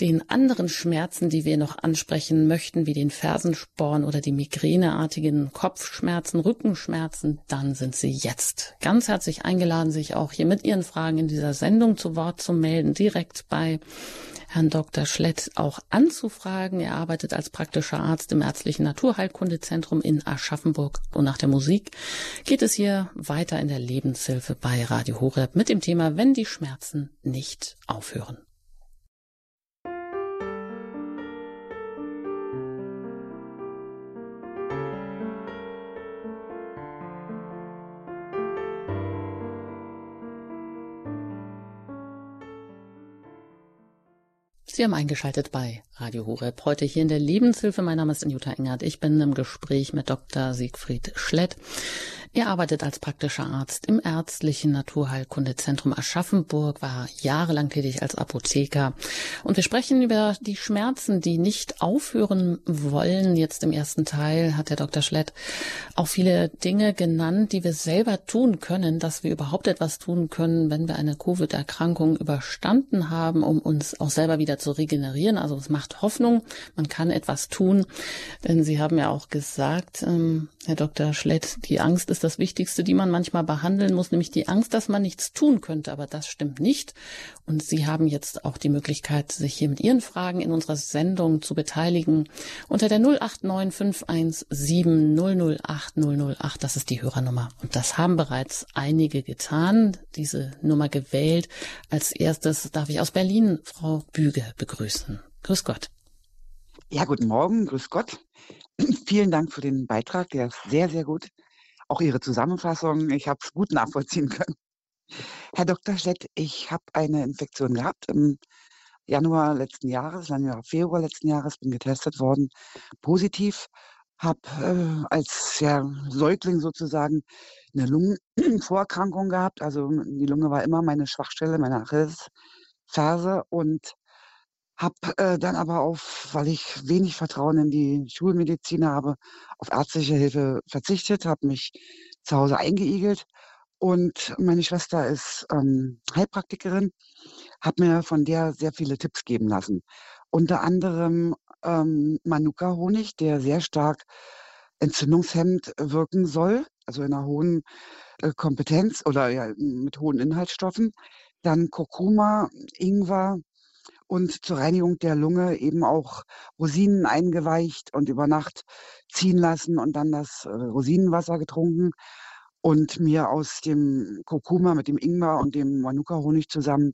den anderen Schmerzen, die wir noch ansprechen möchten, wie den Fersensporn oder die migräneartigen Kopfschmerzen, Rückenschmerzen, dann sind Sie jetzt ganz herzlich eingeladen, sich auch hier mit Ihren Fragen in dieser Sendung zu Wort zu melden, direkt bei Herrn Dr. Schlett auch anzufragen. Er arbeitet als praktischer Arzt im ärztlichen Naturheilkundezentrum in Aschaffenburg. Und nach der Musik geht es hier weiter in der Lebenshilfe bei Radio Horeb mit dem Thema, wenn die Schmerzen nicht aufhören. Sie haben eingeschaltet bei Radio Horeb. Heute hier in der Lebenshilfe. Mein Name ist Anjuta Engert. Ich bin im Gespräch mit Dr. Siegfried Schlett. Er arbeitet als praktischer Arzt im ärztlichen Naturheilkundezentrum Aschaffenburg, war jahrelang tätig als Apotheker. Und wir sprechen über die Schmerzen, die nicht aufhören wollen. Jetzt im ersten Teil hat der Dr. Schlett auch viele Dinge genannt, die wir selber tun können, dass wir überhaupt etwas tun können, wenn wir eine Covid-Erkrankung überstanden haben, um uns auch selber wieder zu regenerieren. Also es macht Hoffnung, man kann etwas tun. Denn Sie haben ja auch gesagt, ähm, Herr Dr. Schlett, die Angst ist das Wichtigste, die man manchmal behandeln muss, nämlich die Angst, dass man nichts tun könnte. Aber das stimmt nicht. Und Sie haben jetzt auch die Möglichkeit, sich hier mit Ihren Fragen in unserer Sendung zu beteiligen. Unter der 089517 008 008, das ist die Hörernummer. Und das haben bereits einige getan, diese Nummer gewählt. Als erstes darf ich aus Berlin Frau Büge begrüßen. Grüß Gott. Ja, guten Morgen, grüß Gott. Vielen Dank für den Beitrag, der ist sehr, sehr gut. Auch Ihre Zusammenfassung, ich habe es gut nachvollziehen können. Herr Dr. Schett, ich habe eine Infektion gehabt im Januar letzten Jahres, Januar, Februar letzten Jahres, bin getestet worden, positiv, habe äh, als ja, Säugling sozusagen eine Lungenvorerkrankung gehabt. Also die Lunge war immer meine Schwachstelle, meine Achillesferse und habe äh, dann aber auf, weil ich wenig Vertrauen in die Schulmedizin habe, auf ärztliche Hilfe verzichtet, habe mich zu Hause eingeigelt und meine Schwester ist ähm, Heilpraktikerin, habe mir von der sehr viele Tipps geben lassen. Unter anderem ähm, Manuka-Honig, der sehr stark entzündungshemmend wirken soll, also in einer hohen äh, Kompetenz oder ja, mit hohen Inhaltsstoffen. Dann Kurkuma, Ingwer, und zur Reinigung der Lunge eben auch Rosinen eingeweicht und über Nacht ziehen lassen und dann das äh, Rosinenwasser getrunken und mir aus dem Kurkuma mit dem Ingwer und dem Manuka-Honig zusammen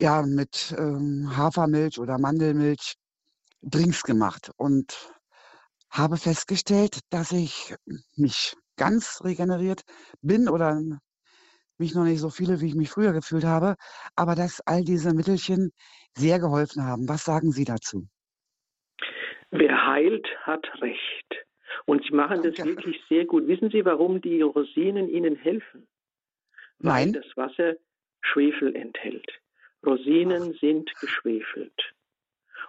ja mit ähm, Hafermilch oder Mandelmilch Drinks gemacht und habe festgestellt, dass ich mich ganz regeneriert bin oder mich noch nicht so viele, wie ich mich früher gefühlt habe, aber dass all diese Mittelchen sehr geholfen haben. Was sagen Sie dazu? Wer heilt, hat Recht. Und Sie machen das Danke. wirklich sehr gut. Wissen Sie, warum die Rosinen Ihnen helfen? Nein. Weil das Wasser Schwefel enthält. Rosinen Ach. sind geschwefelt.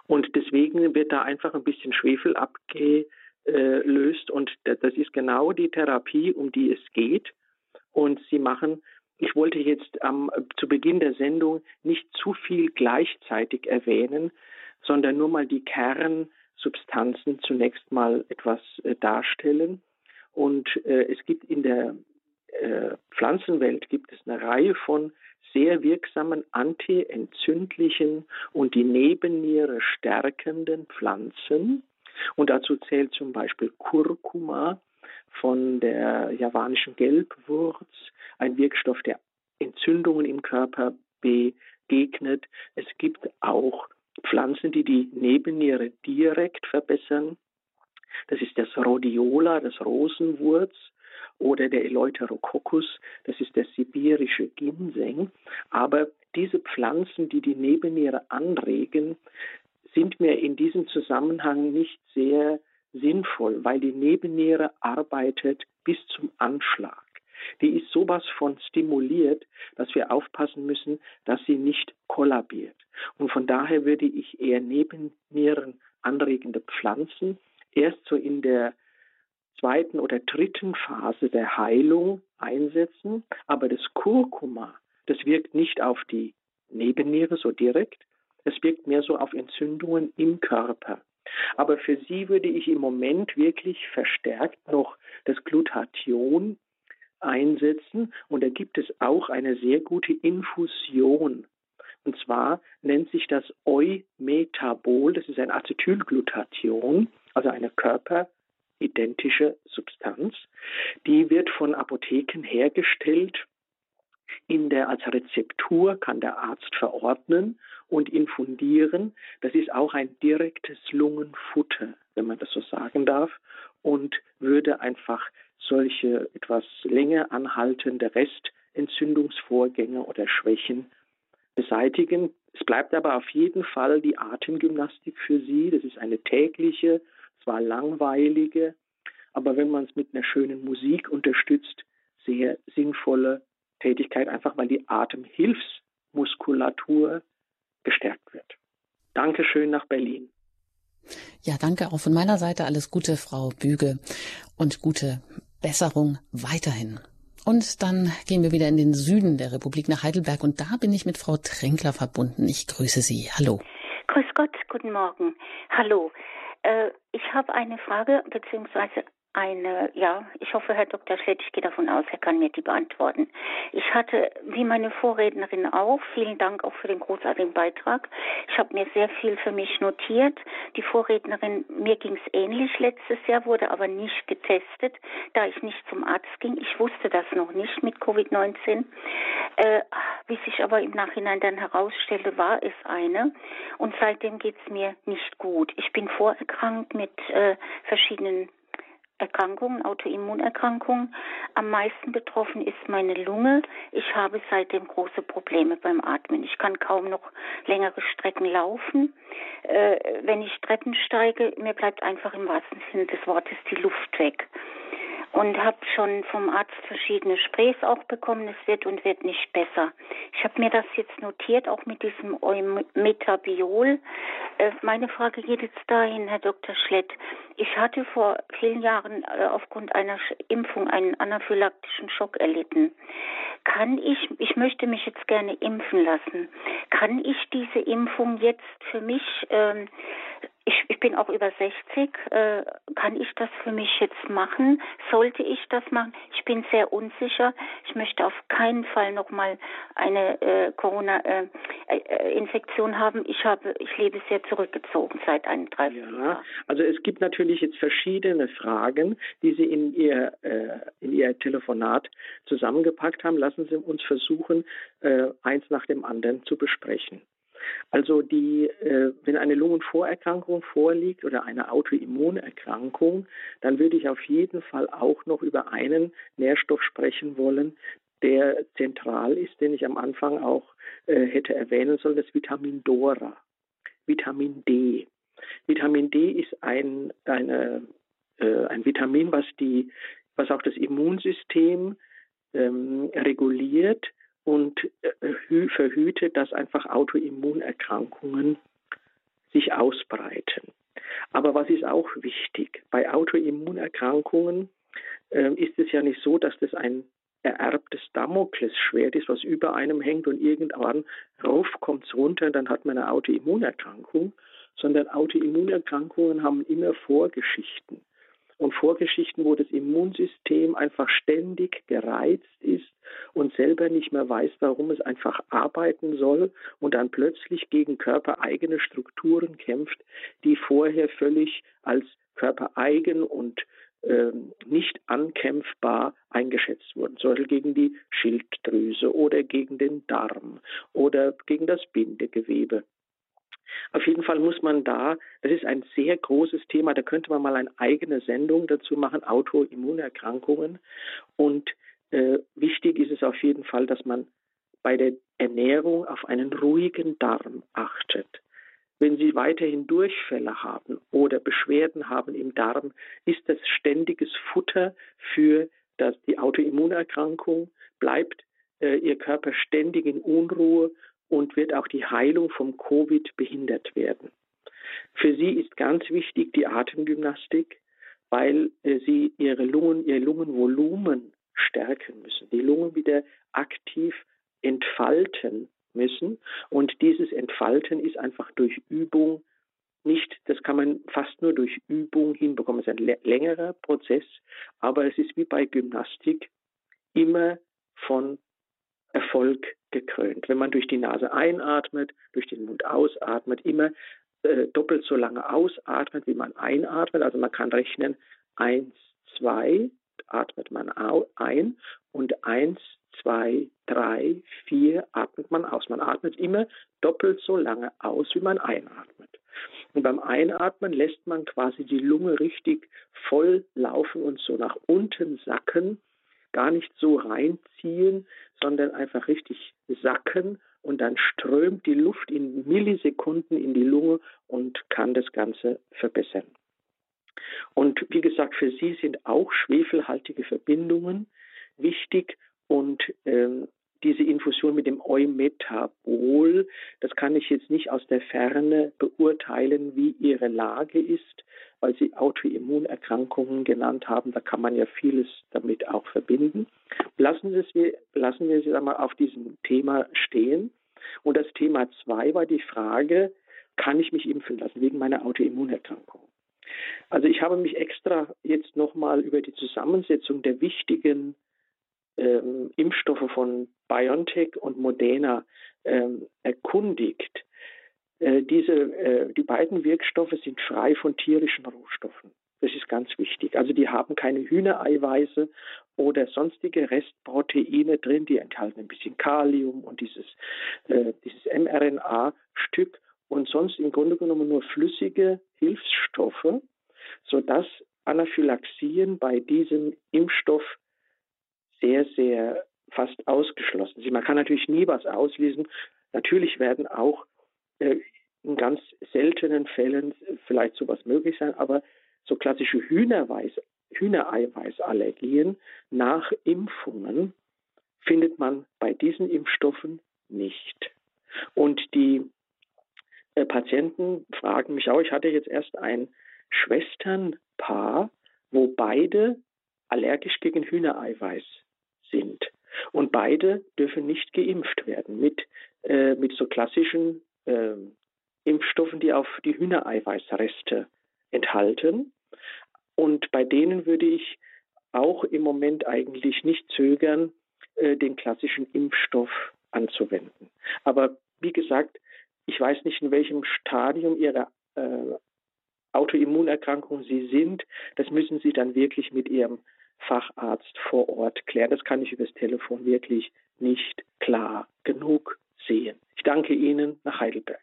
Und deswegen wird da einfach ein bisschen Schwefel abgelöst. Und das ist genau die Therapie, um die es geht. Und sie machen ich wollte jetzt am, zu Beginn der Sendung nicht zu viel gleichzeitig erwähnen, sondern nur mal die Kernsubstanzen zunächst mal etwas äh, darstellen. Und äh, es gibt in der äh, Pflanzenwelt gibt es eine Reihe von sehr wirksamen antientzündlichen und die Nebenniere stärkenden Pflanzen. Und dazu zählt zum Beispiel Kurkuma von der javanischen Gelbwurz, ein Wirkstoff, der Entzündungen im Körper begegnet. Es gibt auch Pflanzen, die die Nebenniere direkt verbessern. Das ist das Rhodiola, das Rosenwurz, oder der Eleuterococcus, das ist der sibirische Ginseng. Aber diese Pflanzen, die die Nebenniere anregen, sind mir in diesem Zusammenhang nicht sehr sinnvoll, weil die Nebenniere arbeitet bis zum Anschlag die ist sowas von stimuliert, dass wir aufpassen müssen, dass sie nicht kollabiert. Und von daher würde ich eher Nebennieren anregende Pflanzen erst so in der zweiten oder dritten Phase der Heilung einsetzen. Aber das Kurkuma, das wirkt nicht auf die Nebenniere so direkt, es wirkt mehr so auf Entzündungen im Körper. Aber für sie würde ich im Moment wirklich verstärkt noch das Glutathion einsetzen. Und da gibt es auch eine sehr gute Infusion. Und zwar nennt sich das Eumetabol, das ist ein Acetylglutathion, also eine körperidentische Substanz. Die wird von Apotheken hergestellt. In der, als Rezeptur kann der Arzt verordnen und infundieren. Das ist auch ein direktes Lungenfutter, wenn man das so sagen darf, und würde einfach solche etwas länger anhaltende Restentzündungsvorgänge oder Schwächen beseitigen. Es bleibt aber auf jeden Fall die Atemgymnastik für Sie. Das ist eine tägliche, zwar langweilige, aber wenn man es mit einer schönen Musik unterstützt, sehr sinnvolle Tätigkeit, einfach weil die Atemhilfsmuskulatur gestärkt wird. Dankeschön nach Berlin. Ja, danke auch von meiner Seite. Alles Gute, Frau Büge, und gute Besserung weiterhin. Und dann gehen wir wieder in den Süden der Republik nach Heidelberg und da bin ich mit Frau Tränkler verbunden. Ich grüße Sie. Hallo. Grüß Gott, guten Morgen. Hallo. Äh, ich habe eine Frage beziehungsweise eine, ja, ich hoffe, Herr Dr. Schlett, ich gehe davon aus, er kann mir die beantworten. Ich hatte, wie meine Vorrednerin auch, vielen Dank auch für den großartigen Beitrag. Ich habe mir sehr viel für mich notiert. Die Vorrednerin, mir ging es ähnlich letztes Jahr, wurde aber nicht getestet, da ich nicht zum Arzt ging. Ich wusste das noch nicht mit Covid-19. Äh, wie sich aber im Nachhinein dann herausstellte, war es eine. Und seitdem geht es mir nicht gut. Ich bin vorerkrankt mit äh, verschiedenen Erkrankungen, Autoimmunerkrankungen. Am meisten betroffen ist meine Lunge. Ich habe seitdem große Probleme beim Atmen. Ich kann kaum noch längere Strecken laufen. Äh, wenn ich Treppen steige, mir bleibt einfach im wahrsten Sinne des Wortes die Luft weg und habe schon vom Arzt verschiedene Sprays auch bekommen. Es wird und wird nicht besser. Ich habe mir das jetzt notiert, auch mit diesem Metabiol. Äh, meine Frage geht jetzt dahin, Herr Dr. Schlett. Ich hatte vor vielen Jahren äh, aufgrund einer Impfung einen anaphylaktischen Schock erlitten. Kann ich, ich möchte mich jetzt gerne impfen lassen, kann ich diese Impfung jetzt für mich ähm, ich, ich bin auch über 60. Äh, kann ich das für mich jetzt machen? Sollte ich das machen? Ich bin sehr unsicher. Ich möchte auf keinen Fall nochmal eine äh, Corona-Infektion äh, äh haben. Ich habe, ich lebe sehr zurückgezogen seit einem Dreivierteljahr. Ja, also es gibt natürlich jetzt verschiedene Fragen, die Sie in Ihr, äh, in Ihr Telefonat zusammengepackt haben. Lassen Sie uns versuchen, äh, eins nach dem anderen zu besprechen. Also die, äh, wenn eine Lungenvorerkrankung vorliegt oder eine Autoimmunerkrankung, dann würde ich auf jeden Fall auch noch über einen Nährstoff sprechen wollen, der zentral ist, den ich am Anfang auch äh, hätte erwähnen sollen, das Vitamin Dora, Vitamin D. Vitamin D ist ein, eine, äh, ein Vitamin, was, die, was auch das Immunsystem ähm, reguliert und äh, verhütet, dass einfach Autoimmunerkrankungen sich ausbreiten. Aber was ist auch wichtig? Bei Autoimmunerkrankungen äh, ist es ja nicht so, dass das ein ererbtes Damoklesschwert ist, was über einem hängt und irgendwann rauf kommt es runter und dann hat man eine Autoimmunerkrankung, sondern Autoimmunerkrankungen haben immer Vorgeschichten und Vorgeschichten, wo das Immunsystem einfach ständig gereizt ist und selber nicht mehr weiß, warum es einfach arbeiten soll und dann plötzlich gegen körpereigene Strukturen kämpft, die vorher völlig als körpereigen und ähm, nicht ankämpfbar eingeschätzt wurden, zum Beispiel gegen die Schilddrüse oder gegen den Darm oder gegen das Bindegewebe. Auf jeden Fall muss man da, das ist ein sehr großes Thema, da könnte man mal eine eigene Sendung dazu machen, Autoimmunerkrankungen. Und äh, wichtig ist es auf jeden Fall, dass man bei der Ernährung auf einen ruhigen Darm achtet. Wenn Sie weiterhin Durchfälle haben oder Beschwerden haben im Darm, ist das ständiges Futter für das, die Autoimmunerkrankung, bleibt äh, Ihr Körper ständig in Unruhe und wird auch die Heilung vom Covid behindert werden. Für sie ist ganz wichtig die Atemgymnastik, weil äh, sie ihre Lungen, ihr Lungenvolumen stärken müssen, die Lungen wieder aktiv entfalten müssen. Und dieses Entfalten ist einfach durch Übung nicht, das kann man fast nur durch Übung hinbekommen. Es ist ein längerer Prozess, aber es ist wie bei Gymnastik immer von Erfolg gekrönt. Wenn man durch die Nase einatmet, durch den Mund ausatmet, immer äh, doppelt so lange ausatmet, wie man einatmet. Also man kann rechnen, eins, zwei, atmet man ein und eins, zwei, drei, vier atmet man aus. Man atmet immer doppelt so lange aus, wie man einatmet. Und beim Einatmen lässt man quasi die Lunge richtig voll laufen und so nach unten sacken, gar nicht so reinziehen, sondern einfach richtig sacken und dann strömt die Luft in Millisekunden in die Lunge und kann das Ganze verbessern. Und wie gesagt, für sie sind auch schwefelhaltige Verbindungen wichtig und ähm, diese Infusion mit dem Eumetabol, das kann ich jetzt nicht aus der Ferne beurteilen, wie ihre Lage ist, weil Sie Autoimmunerkrankungen genannt haben. Da kann man ja vieles damit auch verbinden. Lassen, wir, lassen wir Sie einmal auf diesem Thema stehen. Und das Thema zwei war die Frage, kann ich mich impfen lassen wegen meiner Autoimmunerkrankung? Also ich habe mich extra jetzt nochmal über die Zusammensetzung der wichtigen ähm, Impfstoffe von BioNTech und Moderna ähm, erkundigt. Äh, diese, äh, die beiden Wirkstoffe sind frei von tierischen Rohstoffen. Das ist ganz wichtig. Also die haben keine Hühnereiweiße oder sonstige Restproteine drin, die enthalten ein bisschen Kalium und dieses, äh, dieses mRNA-Stück und sonst im Grunde genommen nur flüssige Hilfsstoffe, sodass Anaphylaxien bei diesem Impfstoff sehr, sehr fast ausgeschlossen. Man kann natürlich nie was auslesen. Natürlich werden auch äh, in ganz seltenen Fällen vielleicht sowas möglich sein, aber so klassische Hühnerweiß, Hühnereiweißallergien nach Impfungen findet man bei diesen Impfstoffen nicht. Und die äh, Patienten fragen mich auch, ich hatte jetzt erst ein Schwesternpaar, wo beide allergisch gegen Hühnereiweiß sind. Und beide dürfen nicht geimpft werden mit, äh, mit so klassischen äh, Impfstoffen, die auf die Hühnereiweißreste enthalten. Und bei denen würde ich auch im Moment eigentlich nicht zögern, äh, den klassischen Impfstoff anzuwenden. Aber wie gesagt, ich weiß nicht, in welchem Stadium Ihrer äh, Autoimmunerkrankung Sie sind. Das müssen Sie dann wirklich mit Ihrem Facharzt vor Ort klären. Das kann ich übers Telefon wirklich nicht klar genug sehen. Ich danke Ihnen nach Heidelberg.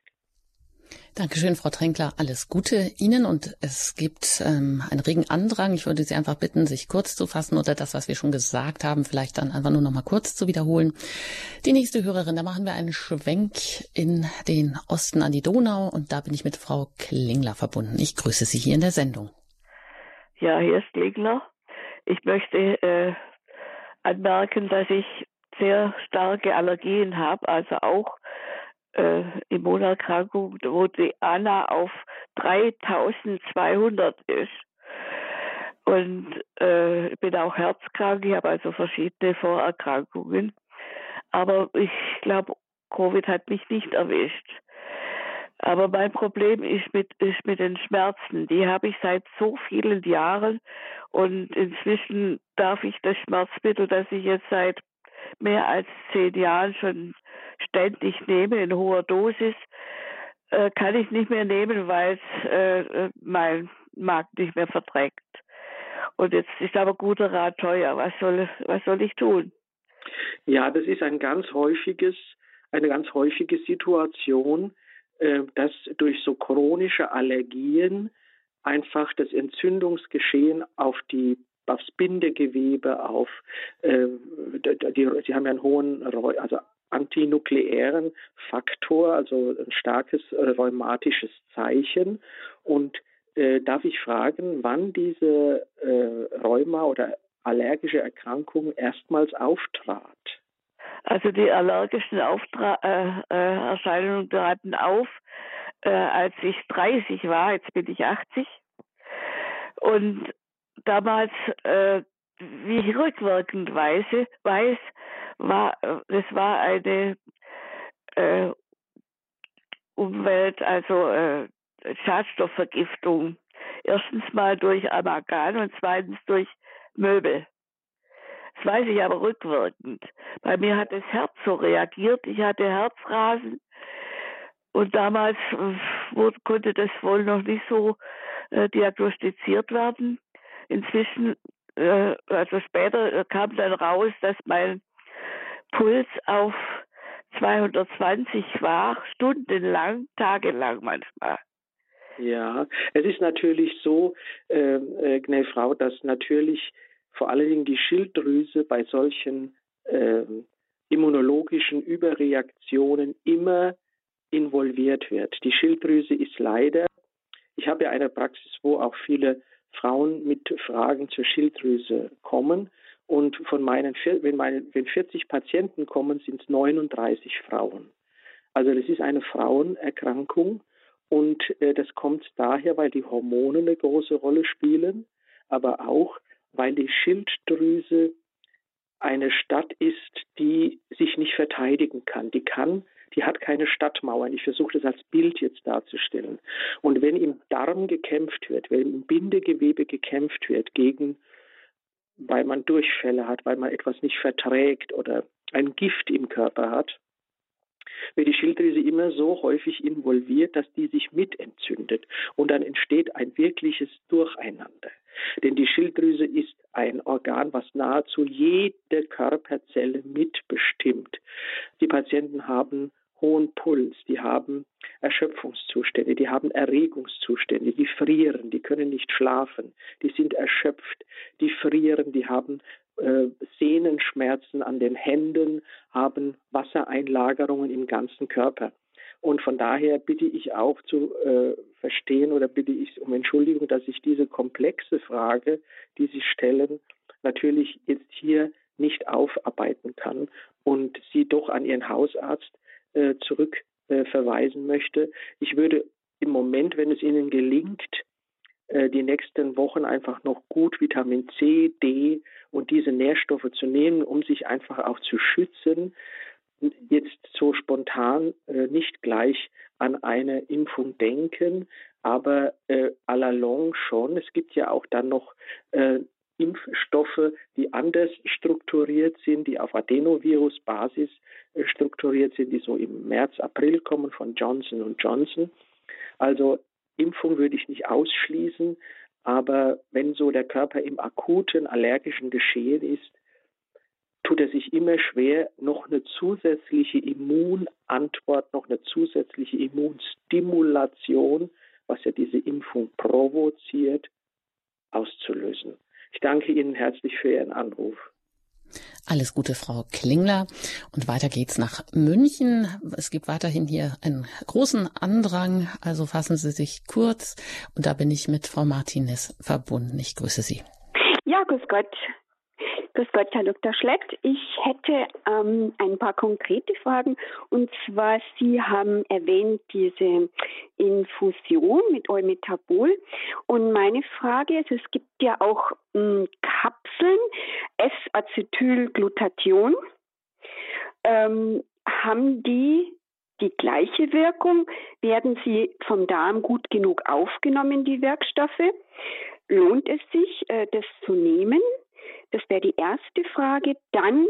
Dankeschön, Frau Tränkler. Alles Gute Ihnen und es gibt ähm, einen regen Andrang. Ich würde Sie einfach bitten, sich kurz zu fassen oder das, was wir schon gesagt haben, vielleicht dann einfach nur noch mal kurz zu wiederholen. Die nächste Hörerin, da machen wir einen Schwenk in den Osten an die Donau und da bin ich mit Frau Klingler verbunden. Ich grüße Sie hier in der Sendung. Ja, hier ist Klingler. Ich möchte äh, anmerken, dass ich sehr starke Allergien habe, also auch äh, Immunerkrankung, wo die ANA auf 3200 ist. Und äh, ich bin auch herzkrank, ich habe also verschiedene Vorerkrankungen. Aber ich glaube, Covid hat mich nicht erwischt. Aber mein Problem ist mit, ist mit den Schmerzen. Die habe ich seit so vielen Jahren und inzwischen darf ich das Schmerzmittel, das ich jetzt seit mehr als zehn Jahren schon ständig nehme in hoher Dosis, äh, kann ich nicht mehr nehmen, weil es äh, mein Magen nicht mehr verträgt. Und jetzt ist aber guter Rat teuer. Was soll, was soll ich tun? Ja, das ist ein ganz häufiges, eine ganz häufige Situation, äh, dass durch so chronische Allergien einfach das Entzündungsgeschehen auf die aufs Bindegewebe, auf äh, die, sie haben ja einen hohen, also antinukleären Faktor, also ein starkes rheumatisches Zeichen. Und äh, darf ich fragen, wann diese äh, Rheuma oder allergische Erkrankung erstmals auftrat? Also die allergischen Auftra äh, äh, Erscheinungen traten auf, äh, als ich 30 war, jetzt bin ich 80. Und damals, äh, wie ich rückwirkend weiß, weiß war, das war eine äh, Umwelt, also äh, Schadstoffvergiftung. Erstens mal durch Amalgam und zweitens durch Möbel. Das weiß ich aber rückwirkend. Bei mir hat das Herz so reagiert. Ich hatte Herzrasen. Und damals äh, wurde, konnte das wohl noch nicht so äh, diagnostiziert werden. Inzwischen, äh, also später äh, kam dann raus, dass mein Puls auf 220 war, stundenlang, tagelang manchmal. Ja, es ist natürlich so, äh, äh, Frau, dass natürlich vor allen Dingen die Schilddrüse bei solchen äh, immunologischen Überreaktionen immer involviert wird. Die Schilddrüse ist leider, ich habe ja eine Praxis, wo auch viele Frauen mit Fragen zur Schilddrüse kommen. Und von meinen, wenn, meine, wenn 40 Patienten kommen, sind es 39 Frauen. Also das ist eine Frauenerkrankung und äh, das kommt daher, weil die Hormone eine große Rolle spielen, aber auch, weil die Schilddrüse eine Stadt ist, die sich nicht verteidigen kann. Die kann, die hat keine Stadtmauern. Ich versuche das als Bild jetzt darzustellen. Und wenn im Darm gekämpft wird, wenn im Bindegewebe gekämpft wird gegen, weil man Durchfälle hat, weil man etwas nicht verträgt oder ein Gift im Körper hat, wird die Schilddrüse immer so häufig involviert, dass die sich mitentzündet und dann entsteht ein wirkliches Durcheinander. Denn die Schilddrüse ist ein Organ, was nahezu jede Körperzelle mitbestimmt. Die Patienten haben hohen Puls, die haben Erschöpfungszustände, die haben Erregungszustände, die frieren, die können nicht schlafen, die sind erschöpft, die frieren, die haben äh, Sehnenschmerzen an den Händen, haben Wassereinlagerungen im ganzen Körper. Und von daher bitte ich auch zu äh, verstehen oder bitte ich um Entschuldigung, dass ich diese komplexe Frage, die Sie stellen, natürlich jetzt hier nicht aufarbeiten kann und Sie doch an Ihren Hausarzt äh, zurück äh, möchte. Ich würde im Moment, wenn es Ihnen gelingt, äh, die nächsten Wochen einfach noch gut Vitamin C, D und diese Nährstoffe zu nehmen, um sich einfach auch zu schützen. Jetzt so spontan äh, nicht gleich an eine Impfung denken, aber äh, à la longue schon. Es gibt ja auch dann noch äh, Impfstoffe, die anders strukturiert sind, die auf Adenovirus-Basis äh, strukturiert sind, die so im März, April kommen von Johnson Johnson. Also Impfung würde ich nicht ausschließen, aber wenn so der Körper im akuten allergischen Geschehen ist, tut er sich immer schwer, noch eine zusätzliche Immunantwort, noch eine zusätzliche Immunstimulation, was ja diese Impfung provoziert, auszulösen. Ich danke Ihnen herzlich für Ihren Anruf. Alles Gute, Frau Klingler. Und weiter geht's nach München. Es gibt weiterhin hier einen großen Andrang, also fassen Sie sich kurz. Und da bin ich mit Frau Martinez verbunden. Ich grüße Sie. Ja, grüß Gott. Grüß Gott, Herr Dr. Schleck. Ich hätte ähm, ein paar konkrete Fragen. Und zwar, Sie haben erwähnt diese Infusion mit Eumetabol. Und meine Frage ist, es gibt ja auch ähm, Kapseln, S-Acetylglutathion. Ähm, haben die die gleiche Wirkung? Werden sie vom Darm gut genug aufgenommen, die Wirkstoffe? Lohnt es sich, äh, das zu nehmen? Das wäre die erste Frage. Dann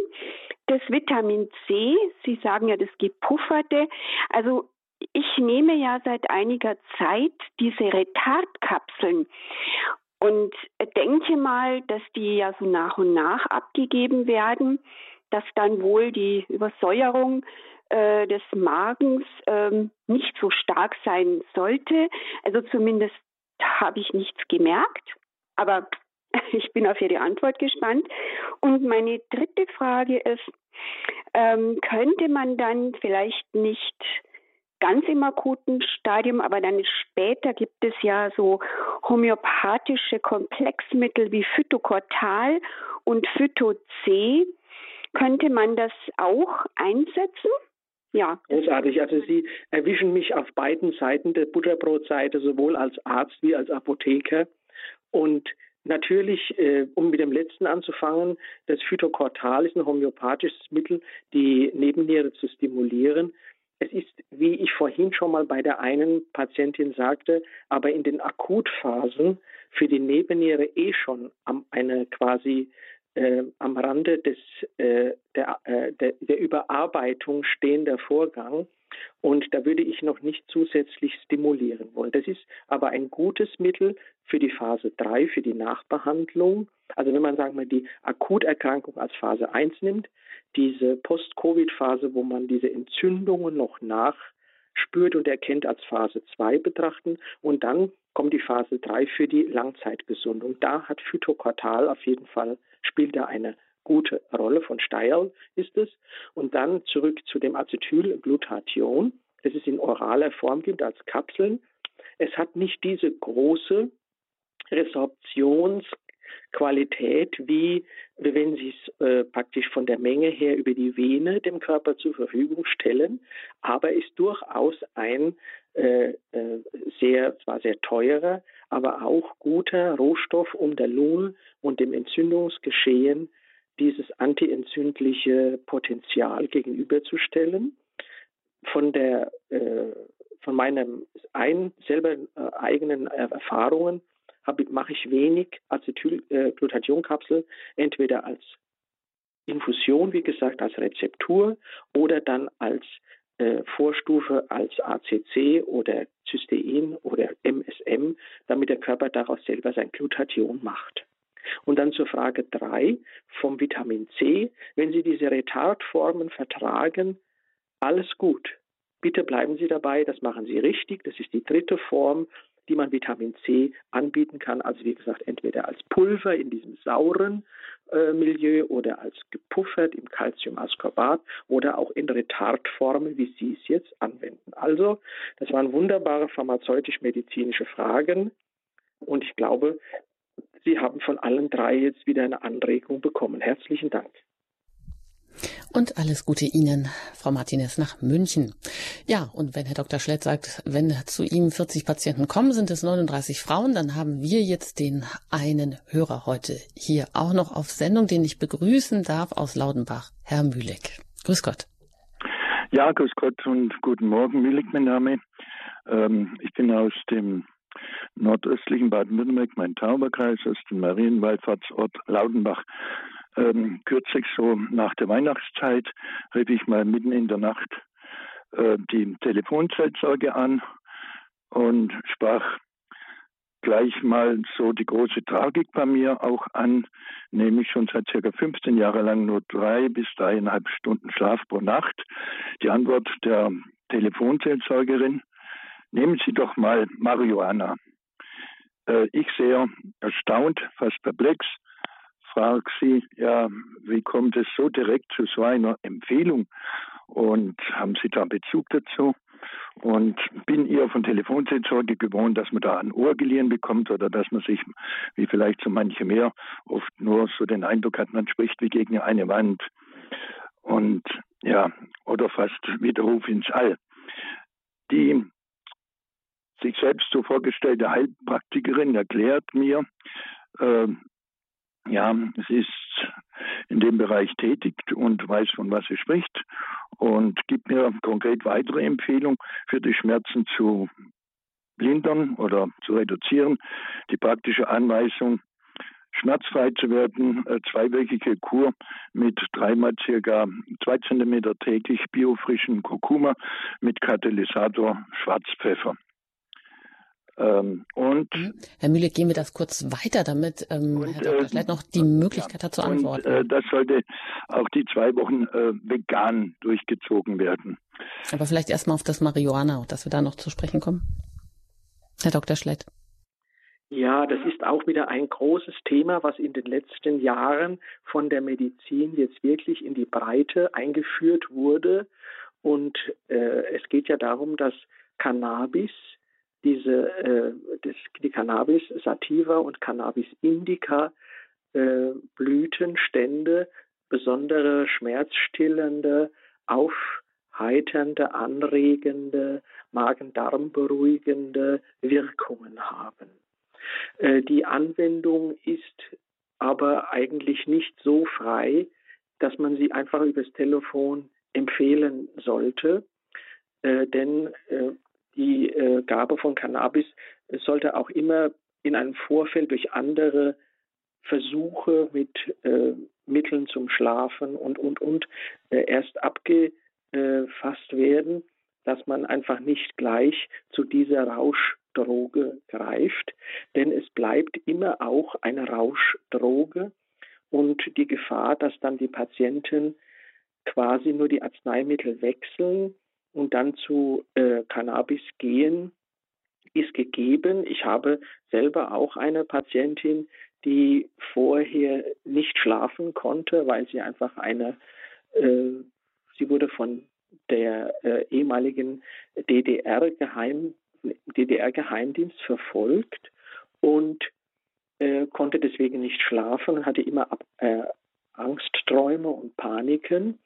das Vitamin C. Sie sagen ja das gepufferte. Also ich nehme ja seit einiger Zeit diese Retardkapseln und denke mal, dass die ja so nach und nach abgegeben werden, dass dann wohl die Übersäuerung äh, des Magens ähm, nicht so stark sein sollte. Also zumindest habe ich nichts gemerkt. Aber Ich bin auf Ihre Antwort gespannt. Und meine dritte Frage ist, ähm, könnte man dann vielleicht nicht ganz im akuten Stadium, aber dann später gibt es ja so homöopathische Komplexmittel wie Phytocortal und Phyto-C. Könnte man das auch einsetzen? Ja. Großartig. Also Sie erwischen mich auf beiden Seiten der Butterbrotseite, sowohl als Arzt wie als Apotheker. Und Natürlich, äh, um mit dem letzten anzufangen, das Phytokortal ist ein homöopathisches Mittel, die Nebenniere zu stimulieren. Es ist, wie ich vorhin schon mal bei der einen Patientin sagte, aber in den Akutphasen für die Nebenniere eh schon eine quasi äh, am Rande des, äh, der, äh, der, der Überarbeitung stehender Vorgang. Und da würde ich noch nicht zusätzlich stimulieren wollen. Das ist aber ein gutes Mittel für die Phase 3, für die Nachbehandlung. Also wenn man, sagen wir, die Akuterkrankung als Phase 1 nimmt, diese Post-Covid-Phase, wo man diese Entzündungen noch nachspürt und erkennt als Phase 2 betrachten und dann kommt die Phase 3 für die Langzeitgesundung. Da hat Phytokortal auf jeden Fall, spielt da eine gute Rolle von Steil ist es. Und dann zurück zu dem Acetylglutathion, das es in oraler Form gibt als Kapseln. Es hat nicht diese große Resorptionsqualität, wie wenn Sie es äh, praktisch von der Menge her über die Vene dem Körper zur Verfügung stellen, aber ist durchaus ein sehr, zwar sehr teurer, aber auch guter Rohstoff, um der Lunge und dem Entzündungsgeschehen dieses antientzündliche Potenzial gegenüberzustellen. Von der äh, von meinen ein, selber äh, eigenen Erfahrungen mache ich wenig Acetylglutathionkapsel, äh, entweder als Infusion, wie gesagt, als Rezeptur oder dann als äh, Vorstufe als ACC oder Cystein oder MSM, damit der Körper daraus selber sein Glutathion macht. Und dann zur Frage 3 vom Vitamin C. Wenn Sie diese Retardformen vertragen, alles gut. Bitte bleiben Sie dabei, das machen Sie richtig. Das ist die dritte Form die man Vitamin C anbieten kann. Also wie gesagt, entweder als Pulver in diesem sauren äh, Milieu oder als gepuffert im Calciumascorbat oder auch in Retardformen, wie Sie es jetzt anwenden. Also, das waren wunderbare pharmazeutisch-medizinische Fragen und ich glaube, Sie haben von allen drei jetzt wieder eine Anregung bekommen. Herzlichen Dank. Und alles Gute Ihnen, Frau Martinez, nach München. Ja, und wenn Herr Dr. Schlett sagt, wenn zu ihm 40 Patienten kommen, sind es 39 Frauen, dann haben wir jetzt den einen Hörer heute hier auch noch auf Sendung, den ich begrüßen darf aus Laudenbach, Herr Mühleck. Grüß Gott. Ja, grüß Gott und guten Morgen, Mühleck, mein Name. Ähm, ich bin aus dem nordöstlichen Baden-Württemberg, mein Tauberkreis, aus dem Marienwallfahrtsort Laudenbach ähm, kürzlich so nach der Weihnachtszeit rief ich mal mitten in der Nacht äh, die Telefonseelsorge an und sprach gleich mal so die große Tragik bei mir auch an, nämlich schon seit circa 15 Jahren lang nur drei bis dreieinhalb Stunden Schlaf pro Nacht. Die Antwort der Telefonseelsorgerin, nehmen Sie doch mal Marihuana. Äh, ich sehr erstaunt, fast perplex, fragt sie, ja, wie kommt es so direkt zu so einer Empfehlung? Und haben Sie da Bezug dazu? Und bin ihr von Telefonseelsorge gewohnt, dass man da ein Ohr geliehen bekommt oder dass man sich, wie vielleicht so manche mehr, oft nur so den Eindruck hat, man spricht wie gegen eine Wand. Und ja, oder fast wie der Ruf ins All. Die sich selbst so vorgestellte Heilpraktikerin erklärt mir, äh, ja, sie ist in dem Bereich tätig und weiß, von was sie spricht und gibt mir konkret weitere Empfehlungen für die Schmerzen zu lindern oder zu reduzieren. Die praktische Anweisung, schmerzfrei zu werden, äh, zweiwöchige Kur mit dreimal circa zwei Zentimeter täglich biofrischen Kurkuma mit Katalysator Schwarzpfeffer. Ähm, und. Herr Mühle, gehen wir das kurz weiter, damit ähm, und, Herr Dr. Äh, Schleit noch die Möglichkeit ja, hat zu antworten. Und, äh, das sollte auch die zwei Wochen äh, vegan durchgezogen werden. Aber vielleicht erstmal auf das Marihuana, dass wir da noch zu sprechen kommen. Herr Dr. Schlett. Ja, das ist auch wieder ein großes Thema, was in den letzten Jahren von der Medizin jetzt wirklich in die Breite eingeführt wurde. Und äh, es geht ja darum, dass Cannabis diese äh, das, die Cannabis sativa und Cannabis indica äh, Blütenstände besondere schmerzstillende, aufheiternde, anregende, Magen-Darm beruhigende Wirkungen haben. Äh, die Anwendung ist aber eigentlich nicht so frei, dass man sie einfach übers Telefon empfehlen sollte, äh, denn äh, die äh, Gabe von Cannabis sollte auch immer in einem Vorfeld durch andere Versuche mit äh, Mitteln zum Schlafen und, und, und äh, erst abgefasst werden, dass man einfach nicht gleich zu dieser Rauschdroge greift, denn es bleibt immer auch eine Rauschdroge und die Gefahr, dass dann die Patienten quasi nur die Arzneimittel wechseln und dann zu äh, Cannabis gehen, ist gegeben. Ich habe selber auch eine Patientin, die vorher nicht schlafen konnte, weil sie einfach eine, äh, sie wurde von der äh, ehemaligen DDR-Geheim, DDR-Geheimdienst verfolgt und äh, konnte deswegen nicht schlafen und hatte immer Ab äh, Angstträume und Paniken.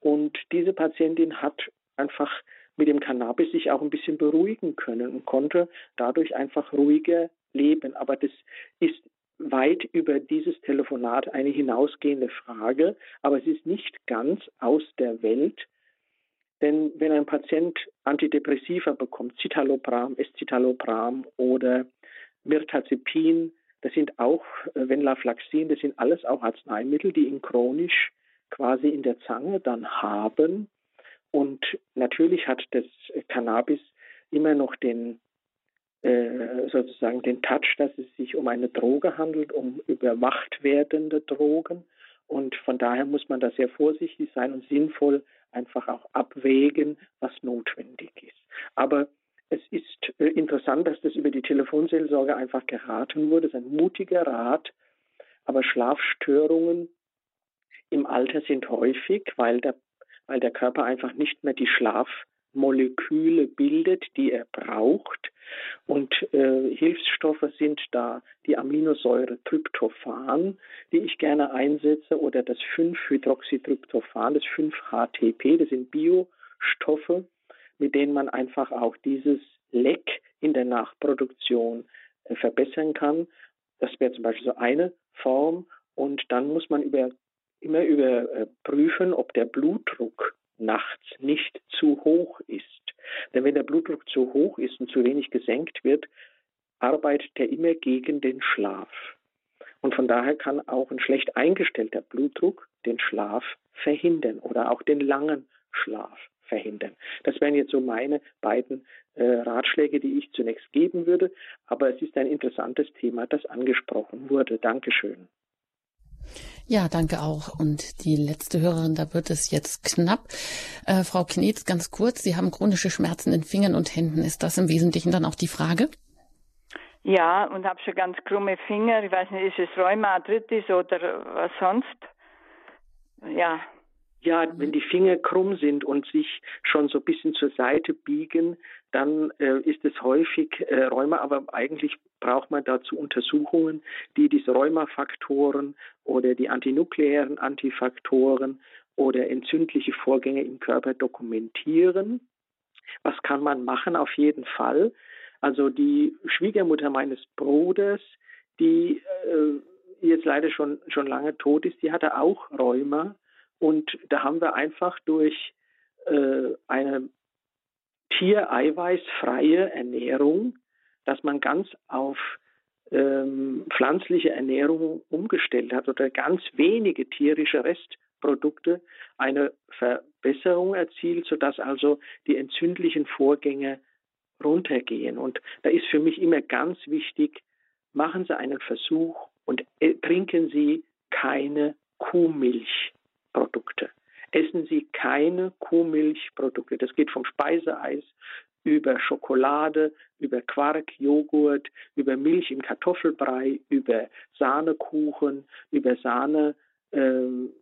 Und diese Patientin hat einfach mit dem Cannabis sich auch ein bisschen beruhigen können und konnte dadurch einfach ruhiger leben. Aber das ist weit über dieses Telefonat eine hinausgehende Frage, aber es ist nicht ganz aus der Welt. Denn wenn ein Patient Antidepressiva bekommt, Citalopram, Escitalopram oder Mirtazepin, das sind auch äh, Venlafaxin, das sind alles auch Arzneimittel, die ihn chronisch quasi in der Zange dann haben. Und natürlich hat das Cannabis immer noch den äh, sozusagen den Touch, dass es sich um eine Droge handelt, um überwacht werdende Drogen. Und von daher muss man da sehr vorsichtig sein und sinnvoll einfach auch abwägen, was notwendig ist. Aber es ist äh, interessant, dass das über die Telefonseelsorge einfach geraten wurde. Es ist ein mutiger Rat. Aber Schlafstörungen im Alter sind häufig, weil der, weil der Körper einfach nicht mehr die Schlafmoleküle bildet, die er braucht. Und äh, Hilfsstoffe sind da die Aminosäure Tryptophan, die ich gerne einsetze, oder das 5-Hydroxytryptophan, das 5-HTP, das sind Biostoffe, mit denen man einfach auch dieses Leck in der Nachproduktion äh, verbessern kann. Das wäre zum Beispiel so eine Form. Und dann muss man über, immer überprüfen, ob der Blutdruck nachts nicht zu hoch ist. Denn wenn der Blutdruck zu hoch ist und zu wenig gesenkt wird, arbeitet er immer gegen den Schlaf. Und von daher kann auch ein schlecht eingestellter Blutdruck den Schlaf verhindern oder auch den langen Schlaf verhindern. Das wären jetzt so meine beiden äh, Ratschläge, die ich zunächst geben würde. Aber es ist ein interessantes Thema, das angesprochen wurde. Dankeschön. Ja, danke auch. Und die letzte Hörerin, da wird es jetzt knapp. Äh, Frau Knetz, ganz kurz, Sie haben chronische Schmerzen in Fingern und Händen. Ist das im Wesentlichen dann auch die Frage? Ja, und habe schon ganz krumme Finger. Ich weiß nicht, ist es Rheumaarthritis oder was sonst? Ja, ja, wenn die Finger krumm sind und sich schon so ein bisschen zur Seite biegen, dann äh, ist es häufig äh, Rheuma, aber eigentlich braucht man dazu Untersuchungen, die diese Rheumafaktoren oder die antinukleären Antifaktoren oder entzündliche Vorgänge im Körper dokumentieren. Was kann man machen? Auf jeden Fall. Also die Schwiegermutter meines Bruders, die äh, jetzt leider schon, schon lange tot ist, die hatte auch Rheuma und da haben wir einfach durch äh, eine tiereiweißfreie Ernährung, dass man ganz auf ähm, pflanzliche Ernährung umgestellt hat oder ganz wenige tierische Restprodukte eine Verbesserung erzielt, sodass also die entzündlichen Vorgänge runtergehen. Und da ist für mich immer ganz wichtig, machen Sie einen Versuch und äh, trinken Sie keine Kuhmilch. Essen Sie keine Kuhmilchprodukte. Das geht vom Speiseeis über Schokolade, über Quark, Joghurt, über Milch im Kartoffelbrei, über Sahnekuchen, über Sahne. Ähm,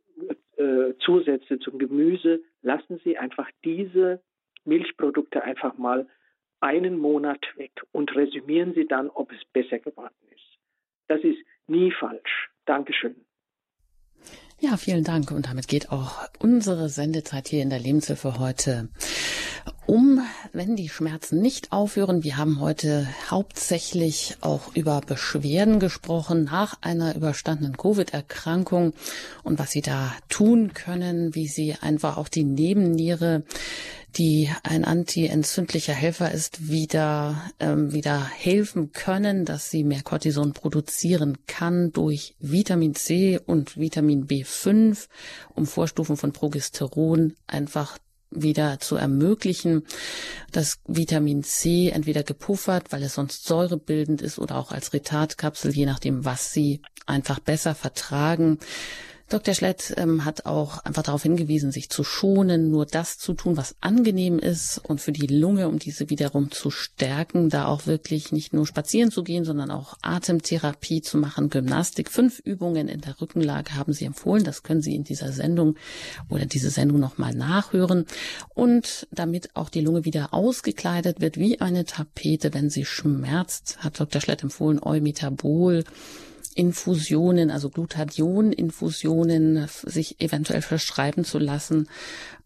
äh, Zusätze zum Gemüse, lassen Sie einfach diese Milchprodukte einfach mal einen Monat weg und resümieren Sie dann, ob es besser geworden ist. Das ist nie falsch. Dankeschön. Ja, vielen Dank. Und damit geht auch unsere Sendezeit hier in der Lebenshilfe heute um, wenn die Schmerzen nicht aufhören. Wir haben heute hauptsächlich auch über Beschwerden gesprochen nach einer überstandenen Covid-Erkrankung und was Sie da tun können, wie Sie einfach auch die Nebenniere die ein antientzündlicher Helfer ist, wieder, ähm, wieder helfen können, dass sie mehr Cortison produzieren kann durch Vitamin C und Vitamin B5, um Vorstufen von Progesteron einfach wieder zu ermöglichen, dass Vitamin C entweder gepuffert, weil es sonst säurebildend ist oder auch als Retardkapsel, je nachdem, was sie einfach besser vertragen Dr. Schlett ähm, hat auch einfach darauf hingewiesen, sich zu schonen, nur das zu tun, was angenehm ist und für die Lunge, um diese wiederum zu stärken, da auch wirklich nicht nur spazieren zu gehen, sondern auch Atemtherapie zu machen, Gymnastik. Fünf Übungen in der Rückenlage haben Sie empfohlen. Das können Sie in dieser Sendung oder diese Sendung nochmal nachhören. Und damit auch die Lunge wieder ausgekleidet wird wie eine Tapete, wenn sie schmerzt, hat Dr. Schlett empfohlen, Eumetabol Infusionen, also Glutathion-Infusionen sich eventuell verschreiben zu lassen,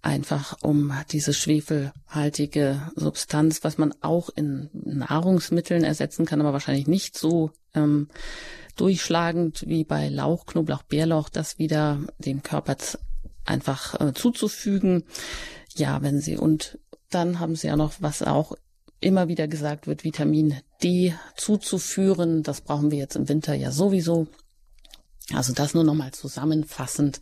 einfach um diese schwefelhaltige Substanz, was man auch in Nahrungsmitteln ersetzen kann, aber wahrscheinlich nicht so ähm, durchschlagend wie bei Lauch, Knoblauch, Bärlauch, das wieder dem Körper einfach äh, zuzufügen. Ja, wenn sie und dann haben sie ja noch, was auch immer wieder gesagt wird, Vitamin D zuzuführen. Das brauchen wir jetzt im Winter ja sowieso. Also das nur nochmal zusammenfassend.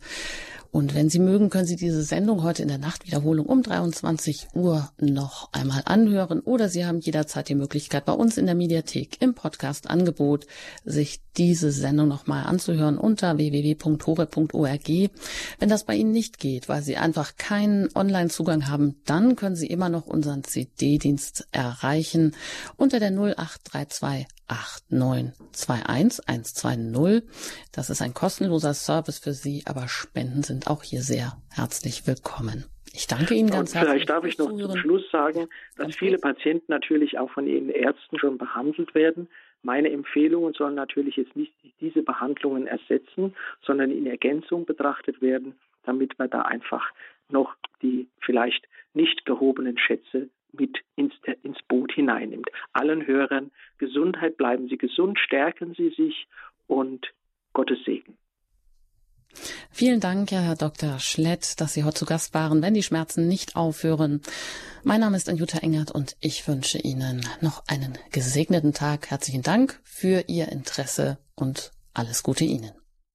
Und wenn Sie mögen, können Sie diese Sendung heute in der Nachtwiederholung um 23 Uhr noch einmal anhören oder Sie haben jederzeit die Möglichkeit, bei uns in der Mediathek im Podcast-Angebot sich diese Sendung nochmal anzuhören unter www.hore.org. Wenn das bei Ihnen nicht geht, weil Sie einfach keinen Online-Zugang haben, dann können Sie immer noch unseren CD-Dienst erreichen unter der 0832 8921120. Das ist ein kostenloser Service für Sie, aber Spenden sind auch hier sehr herzlich willkommen. Ich danke Ihnen ganz herzlich. Vielleicht darf ich noch Zuhören. zum Schluss sagen, dass viele Patienten natürlich auch von ihren Ärzten schon behandelt werden. Meine Empfehlungen sollen natürlich jetzt nicht diese Behandlungen ersetzen, sondern in Ergänzung betrachtet werden, damit man da einfach noch die vielleicht nicht gehobenen Schätze mit ins, ins Boot hineinnimmt. Allen Hörern Gesundheit, bleiben Sie gesund, stärken Sie sich und Gottes Segen. Vielen Dank, Herr Dr. Schlett, dass Sie heute zu Gast waren, wenn die Schmerzen nicht aufhören. Mein Name ist Anjuta Engert und ich wünsche Ihnen noch einen gesegneten Tag. Herzlichen Dank für Ihr Interesse und alles Gute Ihnen.